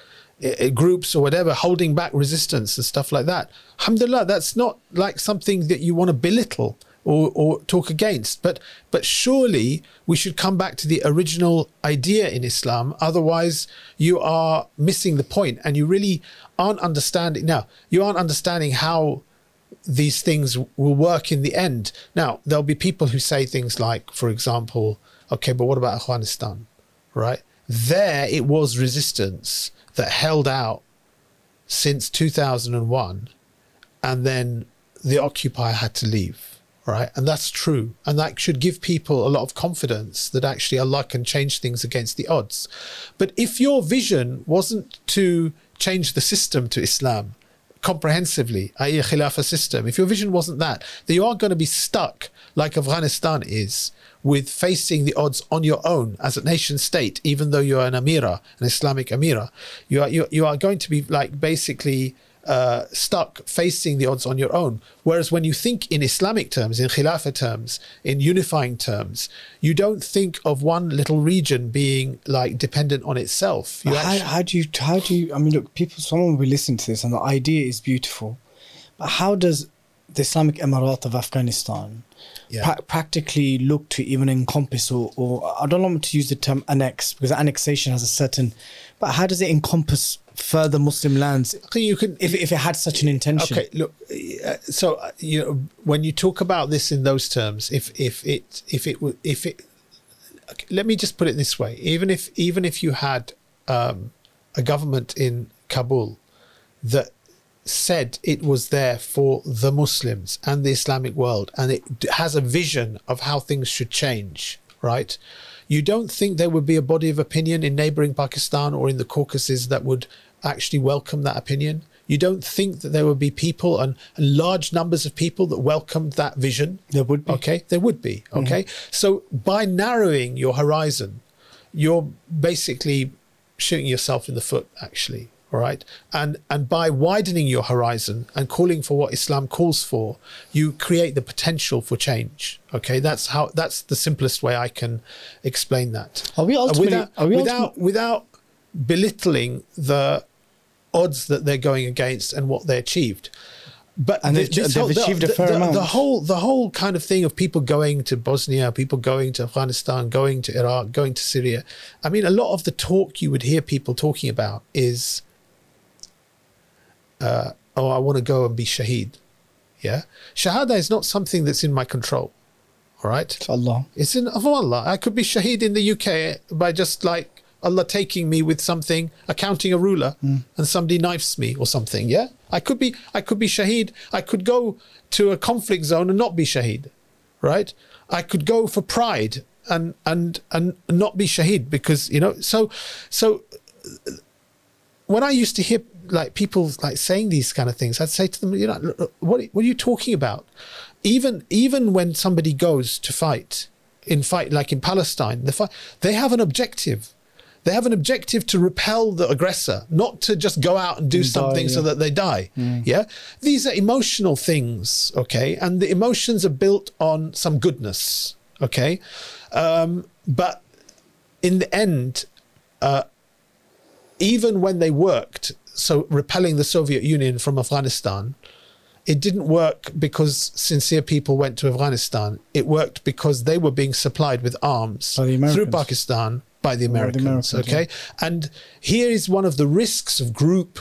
groups or whatever holding back resistance and stuff like that. Alhamdulillah, that's not like something that you want to belittle or, or talk against. But but surely we should come back to the original idea in Islam. Otherwise, you are missing the point, and you really aren't understanding. Now, you aren't understanding how these things will work in the end. Now, there'll be people who say things like, for example, okay, but what about Afghanistan, right? There, it was resistance that held out since 2001 and then the occupier had to leave right? And that's true. And that should give people a lot of confidence that actually allah can change things against the odds. But if your vision wasn't to change the system to islam comprehensively i.e. khilafah system if your vision wasn't that then you are going to be stuck like afghanistan is with facing the odds on your own as a nation state, even though you're an Amira, an Islamic Amira. You are, you, you are going to be like basically uh, stuck facing the odds on your own. Whereas when you think in Islamic terms, in Khilafah terms, in unifying terms, you don't think of one little region being like dependent on itself. You How, how do you, how do you, I mean, look, people, someone will be listening to this and the idea is beautiful, but how does the Islamic Emirate of Afghanistan Yeah. pra- practically look to even encompass or, or I don't want to use the term annex because annexation has a certain, but how does it encompass further Muslim lands you could, if, if it had such an intention? Okay, look. Uh, so uh, you know when you talk about this in those terms, if if it if it if it, okay, let me just put it this way: even if even if you had um, a government in Kabul that said it was there for the Muslims and the Islamic world, and it has a vision of how things should change, right? You don't think there would be a body of opinion in neighboring Pakistan or in the Caucasus that would actually welcome that opinion? You don't think that there would be people and, and large numbers of people that welcomed that vision? There would be. Okay, there would be. Mm-hmm. Okay. So by narrowing your horizon, you're basically shooting yourself in the foot, actually. All right. And and by widening your horizon and calling for what Islam calls for, you create the potential for change. Okay. That's how that's the simplest way I can explain that. Are we Uh, ultimately- without are we without, ultimately- without belittling the odds that they're going against and what they achieved. But And they've- they've whole- the- a fair the- amount. The whole the whole kind of thing of people going to Bosnia, people going to Afghanistan, going to Iraq, going to Syria. I mean, a lot of the talk you would hear people talking about is, uh, "Oh, I want to go and be shaheed." Yeah, shahada is not something that's in my control. All right, To Allah. it's in of Allah. I could be shaheed in the UK by just like Allah taking me with something, accounting a ruler, and somebody knifes me or something. Yeah, I could be. I could be shaheed. I could go to a conflict zone and not be shaheed, right? I could go for pride and and and not be shaheed because you know. So so when I used to hear like people like saying these kind of things, I'd say to them, you know, "Look, look, what what are you talking about? Even even when somebody goes to fight in fight like in Palestine, the fight, they have an objective. They have an objective to repel the aggressor, not to just go out and do And die, something so that they die. Yeah, these are emotional things, okay, and the emotions are built on some goodness, okay, um, but in the end, even when they worked, so repelling the Soviet Union from Afghanistan, it didn't work because sincere people went to Afghanistan. It worked because they were being supplied with arms through Americans. Pakistan by the the Americans. Americans, okay. And here is one of the risks of group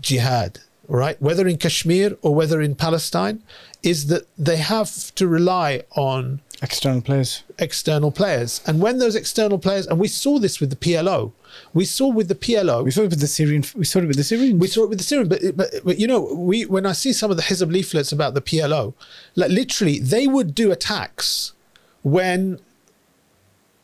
jihad, right? Whether in Kashmir or whether in Palestine, is that they have to rely on External players. external players. And when those external players, and we saw this with the PLO, we saw with the PLO, We saw it with the Syrian. We saw it with the Syrians. we saw it with the Syrian, but, but but you know, we when I see some of the Hizb leaflets about the PLO, like literally, they would do attacks when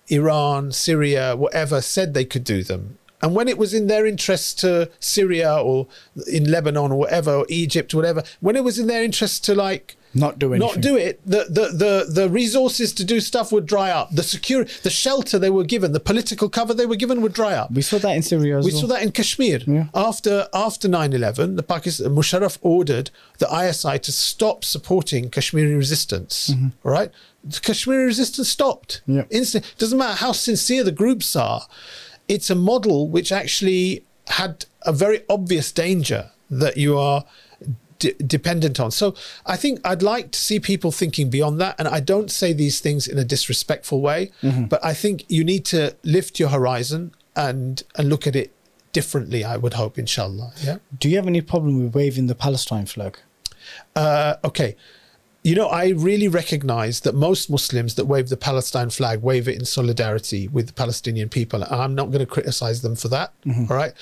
Iran, Syria, whatever said they could do them. And when it was in their interest to Syria or in Lebanon or whatever, or Egypt or whatever, when it was in their interest to like not do anything. not do it, the, the, the, the resources to do stuff would dry up. The secure, the shelter they were given, the political cover they were given would dry up. We saw that in Syria as We well. saw that in Kashmir. Yeah. After after 9-11, the Pakistan Musharraf ordered the ISI to stop supporting Kashmiri resistance. Right, The Kashmiri resistance stopped. Mm-hmm. Yeah. Instant. Doesn't matter how sincere the groups are. It's a model which actually had a very obvious danger that you are d- dependent on. So I think I'd like to see people thinking beyond that. And I don't say these things in a disrespectful way, Mm-hmm. but I think you need to lift your horizon and and look at it differently. I would hope, inshallah. Yeah. Do you have any problem with waving the Palestine flag? Uh, okay. You know, I really recognize that most Muslims that wave the Palestine flag wave it in solidarity with the Palestinian people. And I'm not going to criticize them for that. all right.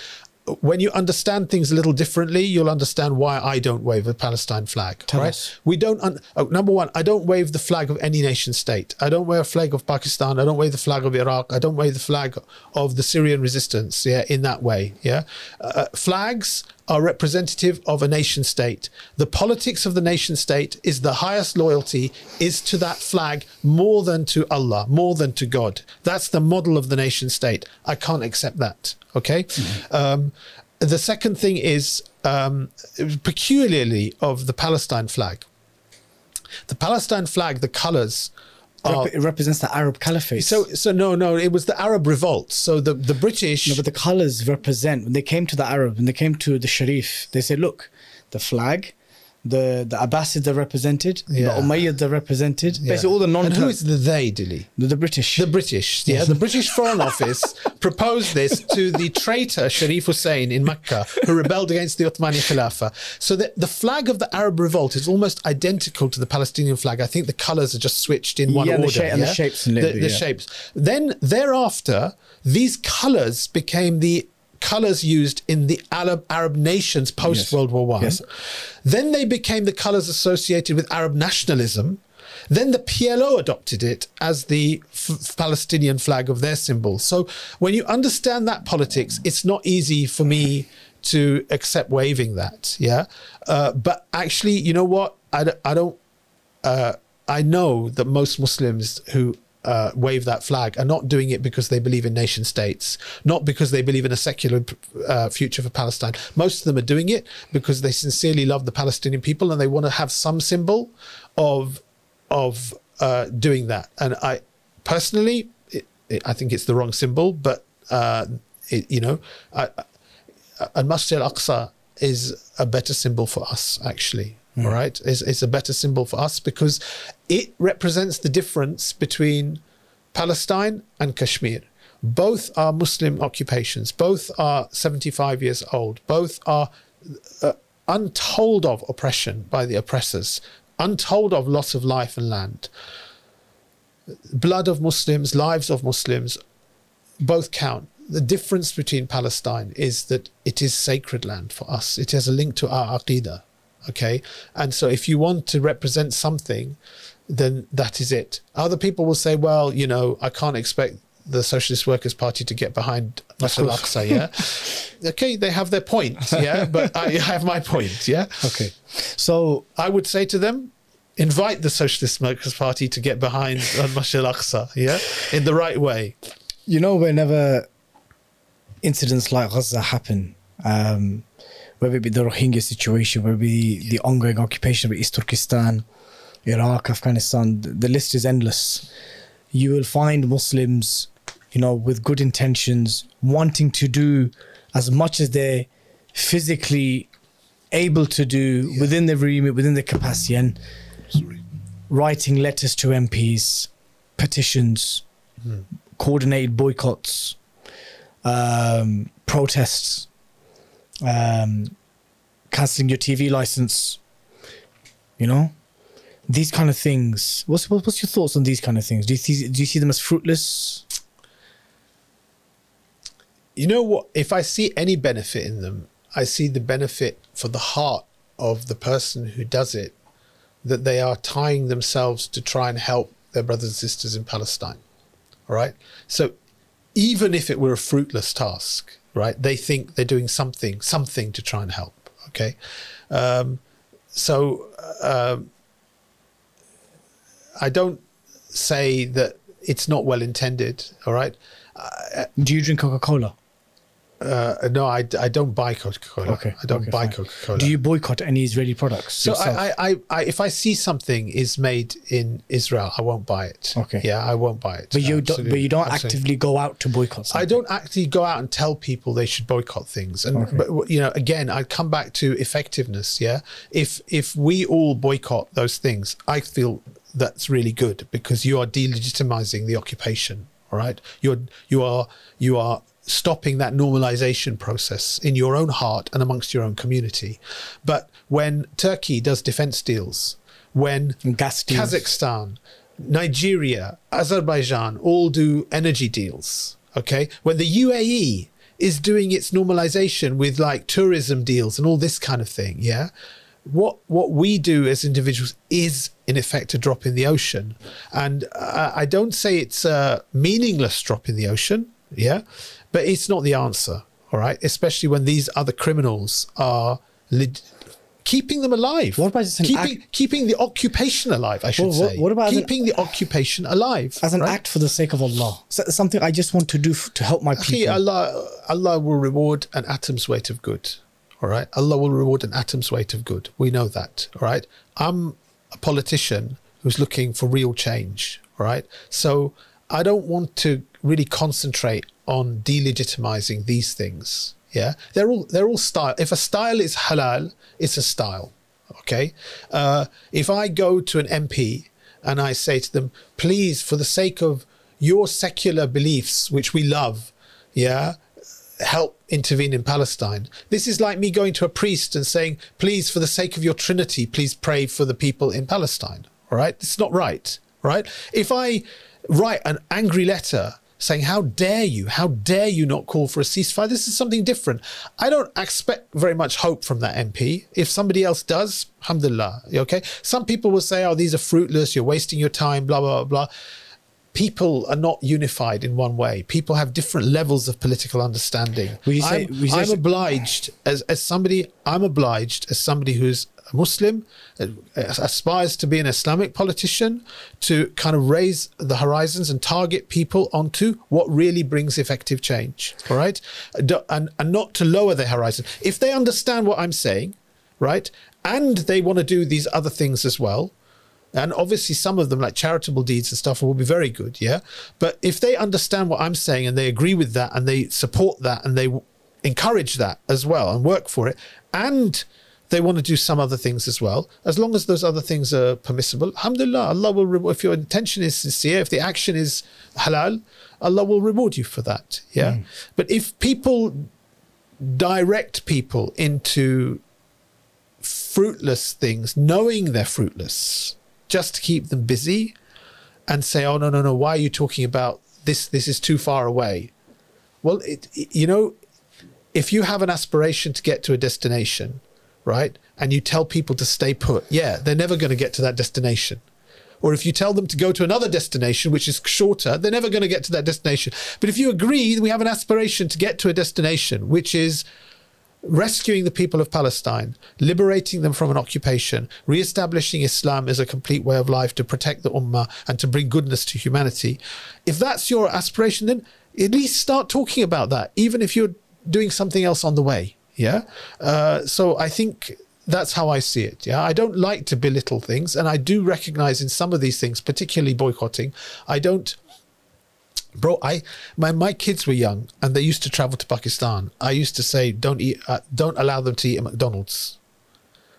When you understand things a little differently, you'll understand why I don't wave a Palestine flag. Tell right? us. We don't. Un- oh, number one, I don't wave the flag of any nation state. I don't wear a flag of Pakistan. I don't wave the flag of Iraq. I don't wave the flag of the Syrian resistance. Yeah, in that way. Yeah, uh, flags are representative of a nation state. The politics of the nation state is the highest loyalty is to that flag more than to Allah, more than to God. That's the model of the nation state. I can't accept that. Okay. Um, the second thing is um, peculiarly of the Palestine flag. The Palestine flag, the colors are. Rep- it represents the Arab Caliphate. So, so no, no, it was the Arab revolt. So the, the British. no, but the colors represent when they came to the Arab, when they came to the Sharif, they said, look, the flag, the the Abbasids are represented, Yeah. the Umayyads are represented, Yeah. basically all the non And who is the they, Dilly? the, the British. The British, yeah, the British Foreign Office <laughs> proposed this to the traitor Sharif Hussein in Mecca, who rebelled against the Ottomani Khilafah. So the, the flag of the Arab revolt is almost identical to the Palestinian flag. I think the colours are just switched in one Yeah, and the order. shape- and the shapes the, the yeah. shapes. Then thereafter, these colours became the colours used in the Arab, Arab nations post World War One. Yes. Then they became the colours associated with Arab nationalism. Then the PLO adopted it as the f- Palestinian flag of their symbol. So when you understand that politics, it's not easy for me to accept waving that. Yeah. Uh, but actually, you know what? I, d- I don't. Uh, I know that most Muslims who uh, wave that flag are not doing it because they believe in nation states, not because they believe in a secular uh, future for Palestine. Most of them are doing it because they sincerely love the Palestinian people and they want to have some symbol of of uh, doing that. And I personally, it, it, I think it's the wrong symbol, but uh, it, you know, I, Al Masjid Al Aqsa is a better symbol for us, actually. All right, it's, it's a better symbol for us because it represents the difference between Palestine and Kashmir. Both are Muslim occupations. Both are 75 years old. Both are uh, untold of oppression by the oppressors, untold of loss of life and land. Blood of Muslims, lives of Muslims, both count. The difference between Palestine is that it is sacred land for us. It has a link to our aqidah. Okay. And so if you want to represent something, then that is it. Other people will say, well, you know, I can't expect the Socialist Workers' Party to get behind Al Aqsa. Yeah. <laughs> okay. They have their point. Yeah. But I <laughs> have my point. Yeah. okay. So I would say to them, invite the Socialist Workers' Party to get behind <laughs> uh, Masjid Al Aqsa. Yeah. In the right way. you know, whenever incidents like Gaza happen, um, whether it be the Rohingya situation, whether it be the ongoing occupation of East Turkestan, Iraq, Afghanistan, the, list is endless. You will find Muslims, you know, with good intentions, wanting to do as much as they're physically able to do within the remit, within the capacity, and writing letters to MPs, petitions, coordinated boycotts, um, protests, um, cancelling your TV license. You know, these kind of things. What's what's your thoughts on these kind of things? Do you see do you see them as fruitless? you know what? If I see any benefit in them, I see the benefit for the heart of the person who does it, that they are tying themselves to try and help their brothers and sisters in Palestine. All right. So even if it were a fruitless task, right, they think they're doing something, something to try and help. Okay. Um, so um, I don't say that it's not well intended. All right. Do you drink Coca Cola? Uh, no, I, I don't buy Coca Cola. Okay, I don't okay, buy. Coca Cola. Do you boycott any Israeli products? So? I, I, I, if I see something is made in Israel, I won't buy it. Okay. Yeah, I won't buy it. but you don't. But you don't Absolutely. actively go out to boycott. I don't actually go out and tell people they should boycott things. And Okay. but you know, again, I come back to effectiveness. Yeah, if if we all boycott those things, I feel that's really good because you are delegitimizing the occupation. All right, you're you are you are stopping that normalization process in your own heart and amongst your own community. But when Turkey does defense deals, when deals. Kazakhstan, Nigeria, Azerbaijan all do energy deals. Okay. When the UAE is doing its normalization with like tourism deals and all this kind of thing. Yeah. What what we do as individuals is in effect a drop in the ocean, and uh, I don't say it's a meaningless drop in the ocean, yeah, but it's not the answer. All right, especially when these other criminals are leg- keeping them alive. What about just an keeping keeping the occupation alive? I should what- say. what about as an- keeping the occupation alive As an right? act for the sake of Allah. So- Something I just want to do f- to help my Akhi, people. Allah, Allah will reward an atom's weight of good. All right. Allah will reward an atom's weight of good. We know that. All right. I'm a politician who's looking for real change. All right. So I don't want to really concentrate on delegitimizing these things. Yeah. They're all they're all style. If a style is halal, it's a style. Okay. Uh, if I go to an MP and I say to them, please, for the sake of your secular beliefs, which we love, yeah, help intervene in Palestine. This is like me going to a priest and saying, please, for the sake of your Trinity, please pray for the people in Palestine. All right. It's not right. Right. If I write an angry letter saying, How dare you? How dare you not call for a ceasefire? This is something different. I don't expect very much hope from that MP. If somebody else does, alhamdulillah. Okay. Some people will say, Oh, these are fruitless, you're wasting your time, blah, blah, blah, blah. People are not unified in one way. People have different levels of political understanding. Say- I'm, I'm obliged as, as somebody, I'm obliged as somebody who's a Muslim, uh, aspires to be an Islamic politician, to kind of raise the horizons and target people onto what really brings effective change. All right. And, and not to lower their horizon. If they understand what I'm saying, right, and they want to do these other things as well, and obviously some of them like charitable deeds and stuff will be very good yeah? But if they understand what i'm saying and they agree with that and they support that and they encourage that as well and work for it and they want to do some other things as well as long as those other things are permissible alhamdulillah allah will reward if your intention is sincere if the action is halal allah will reward you for that yeah? Mm. But if people direct people into fruitless things, knowing they're fruitless, just to keep them busy and say, oh, no, no, no, why are you talking about this? This is too far away. Well, it, you know, if you have an aspiration to get to a destination, right, and you tell people to stay put, yeah, they're never going to get to that destination. Or if you tell them to go to another destination, which is shorter, they're never going to get to that destination. But if you agree that we have an aspiration to get to a destination, which is rescuing the people of Palestine, liberating them from an occupation, re-establishing Islam as a complete way of life to protect the ummah and to bring goodness to humanity. If that's your aspiration, then at least start talking about that, even if you're doing something else on the way. Yeah. Uh, so I think that's how I see it. Yeah. I don't like to belittle things, and I do recognize in some of these things, particularly boycotting, I don't bro i my, my kids were young and they used to travel to pakistan. I used to say don't eat uh, don't allow them to eat at mcdonald's.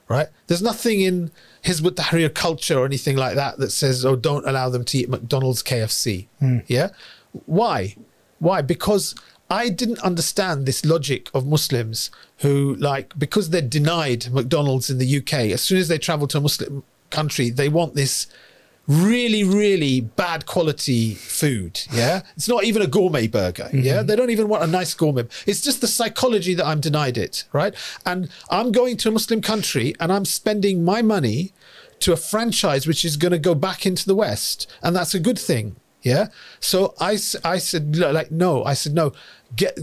Right? There's nothing in Hizb ut-Tahrir culture or anything like that that says oh don't allow them to eat mcdonald's kfc yeah? Why? Why? Because i didn't understand this logic of muslims who like because they're denied mcdonald's in the uk as soon as they travel to a muslim country they want this really, really bad quality food. Yeah. It's not even a gourmet burger. Yeah. Mm-hmm. They don't even want a nice gourmet. It's just the psychology that I'm denied it. Right. And I'm going to a Muslim country and I'm spending my money to a franchise which is going to go back into the West. And that's a good thing. Yeah. So I, I said, like, no, I said, no, get,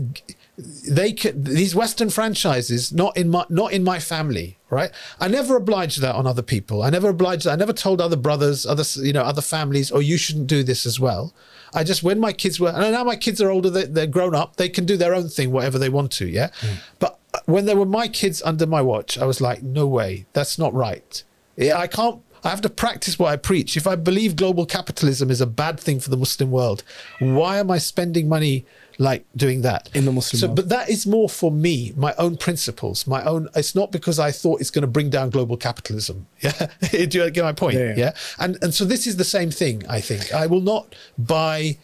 they can these western franchises not in my not in my family right? I never obliged that on other people. I never obliged that. I never told other brothers other you know other families oh you shouldn't do this as well. I just when my kids were and now my kids are older they, they're grown up they can do their own thing whatever they want to yeah? Hmm. But uh, when they were my kids under my watch i was like no way that's not right. Yeah, i can't I have to practice what I preach. If I believe global capitalism is a bad thing for the Muslim world, why am I spending money like doing that In the Muslim so, world. But that is more for me, my own principles, my own. It's not because I thought it's going to bring down global capitalism. <laughs> Yeah, <laughs> do you get my point? Yeah, yeah. yeah. And and so this is the same thing. I think I will not buy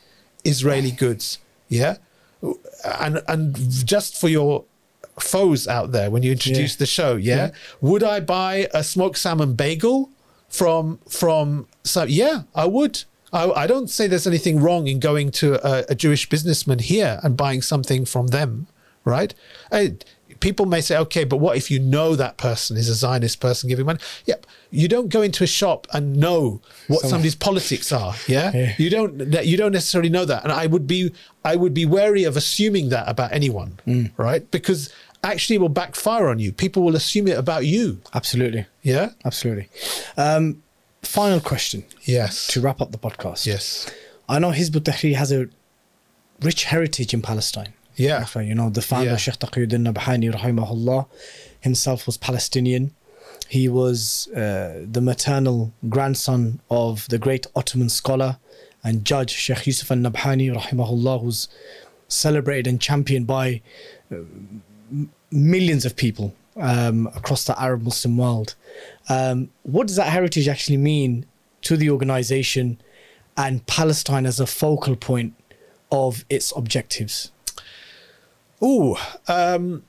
Israeli goods. Yeah, and and just for your foes out there when you introduce Yeah. the show yeah? would i buy a smoked salmon bagel from from so yeah i would I, I don't say there's anything wrong in going to a, a jewish businessman here and buying something from them right Uh, people may say okay but what if you know that person is a zionist person giving money yep you don't go into a shop and know what Some- somebody's politics are yeah? <laughs> Yeah. you don't you don't necessarily know that and i would be i would be wary of assuming that about anyone right because actually it will backfire on you. People will assume it about you. Absolutely. Yeah. Absolutely. Um, final question Yes. to wrap up the podcast. Yes. I know Hizb ut-Tahrir has a rich heritage in Palestine. Yeah. You know, the founder, Yeah. Sheikh Taqiyuddin Nabhani, rahimahullah, himself was Palestinian. He was uh, the maternal grandson of the great Ottoman scholar and judge Sheikh Yusuf al Nabhani, rahimahullah, who's celebrated and championed by uh, millions of people um, across the Arab Muslim world. Um, what does that heritage actually mean to the organization and Palestine as a focal point of its objectives? Ooh, um,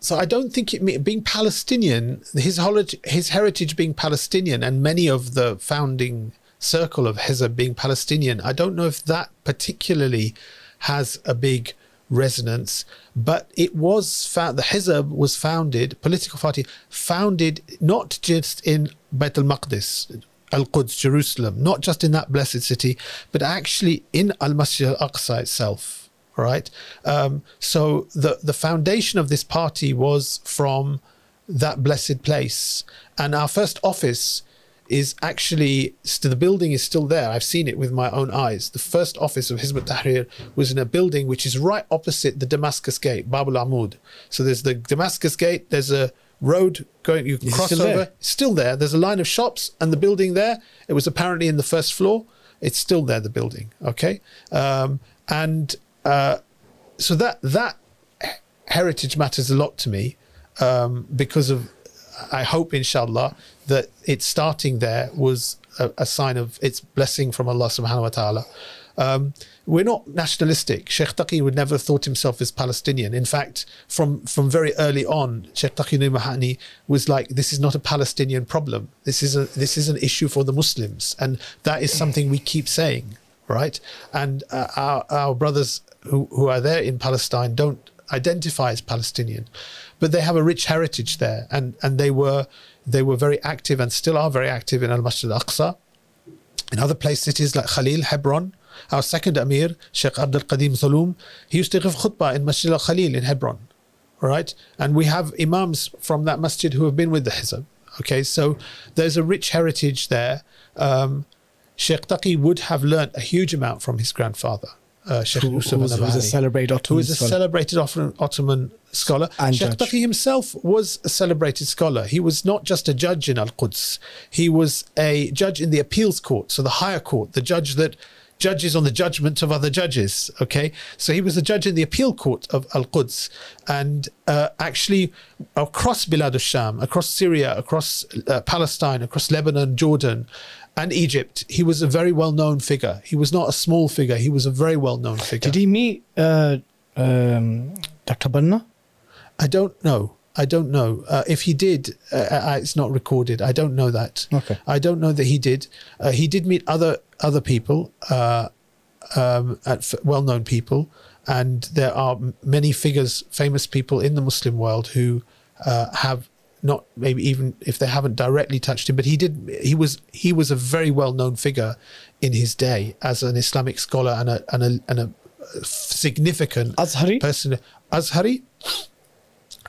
so I don't think it being Palestinian, his his heritage being Palestinian, and many of the founding circle of Hizb being Palestinian. I don't know if that particularly has a big resonance, but it was found. The Hizb was founded, political party founded not just in Beit al Maqdis, Al Quds, Jerusalem, not just in that blessed city, but actually in Al Masjid Al Aqsa itself. Right. Um, so the the foundation of this party was from that blessed place, and our first office is actually the building is still there. I've seen it with my own eyes. The first office of Hizb ut-Tahrir was in a building which is right opposite the Damascus Gate, Bab al-Amud. So there's the Damascus Gate. There's a road going. You can Is it cross still over. there? It's still there. There's a line of shops and the building there. It was apparently in the first floor. It's still there. The building. Okay. Um, and uh, so that that heritage matters a lot to me um, because of I hope inshallah that it starting there was a, a sign of its blessing from Allah subhanahu wa ta'ala. Um, we're not nationalistic. Sheikh Taqi would never have thought himself as Palestinian. In fact, from, from very early on, Sheikh Taqi Nabhani was like, this is not a Palestinian problem. This is a this is an issue for the Muslims. And that is something we keep saying, right? And uh, our, our brothers who, who are there in Palestine don't identify as Palestinian, but they have a rich heritage there, and and they were they were very active and still are very active in Al Masjid Al Aqsa, in other place cities like Khalil, Hebron. Our second Amir, Sheikh Abdul Qadim Zallum, he used to give khutbah in Masjid Al Khalil in Hebron, right? And we have imams from that masjid who have been with the Hizb. Okay, so there's a rich heritage there. Um, Sheikh Taqi would have learnt a huge amount from his grandfather, uh, Sheikh Who, Yusuf who was, a celebrated who Ottoman is a scholar. celebrated Ottoman, Ottoman scholar. And Sheikh. Taqi himself was a celebrated scholar. He was not just a judge in Al Quds, he was a judge in the appeals court, so the higher court, the judge that judges on the judgment of other judges. Okay, so he was a judge in the appeal court of Al Quds, and uh, actually across Bilad al Sham, across Syria, across uh, Palestine, across Lebanon, Jordan. And Egypt, he was a very well known figure. He was not a small figure, he was a very well known figure. Did he meet uh, um, Dr. Banna? I don't know. I don't know uh, if he did. Uh, uh, it's not recorded. I don't know that. Okay. I don't know that he did. Uh, he did meet other other people, uh, um, at f- well-known people, and there are m- many figures, famous people in the Muslim world who uh, have not maybe even if they haven't directly touched him, but he did. He was he was a very well-known figure in his day as an Islamic scholar and a and a, and a significant Azhari? person. Azhari.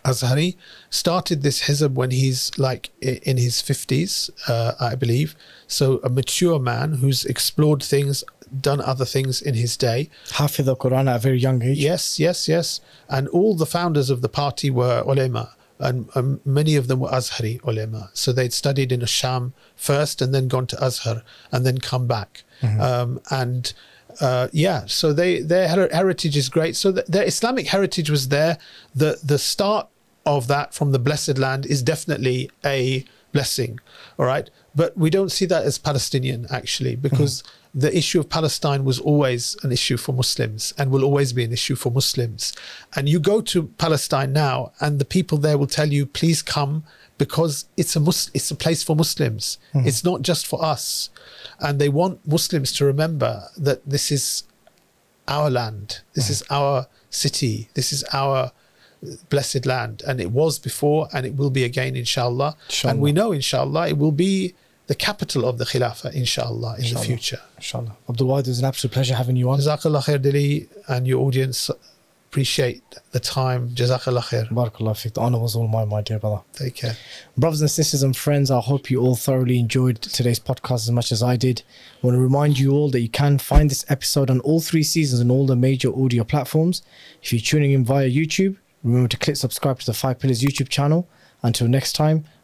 Azhari started this hizb when he's like in his 50s, uh, I believe. So a mature man who's explored things, done other things in his day. Hafid the Quran at a very young age. Yes, yes, yes. And all the founders of the party were ulema, and um, many of them were Azhari ulema. So they'd studied in Sham first, and then gone to Azhar, and then come back. Um, and uh, yeah, so they their her- heritage is great. So th- their Islamic heritage was there. The the start of that from the blessed land is definitely a blessing. All right, but we don't see that as Palestinian actually because the issue of Palestine was always an issue for Muslims and will always be an issue for Muslims. And you go to Palestine now, and the people there will tell you, "Please come." Because it's a Mus- it's a place for Muslims. Hmm. It's not just for us, and they want Muslims to remember that this is our land. This hmm. is our city. This is our blessed land. And it was before and it will be again, inshallah. Inshallah. And we know, inshallah, it will be the capital of the Khilafah, inshallah, in the future. Inshallah. Abdul Wahid, it was an absolute pleasure having you on. Jazakallah khair, Dilly, and your audience. appreciate the time. Jazakallah khair. Barakallah feek. The honor was all mine, my dear brother. Take care. Brothers and sisters and friends, I hope you all thoroughly enjoyed today's podcast as much as I did. I want to remind you all that you can find this episode on all three seasons on all the major audio platforms. If you're tuning in via YouTube, remember to click subscribe to the Five Pillars YouTube channel. Until next time,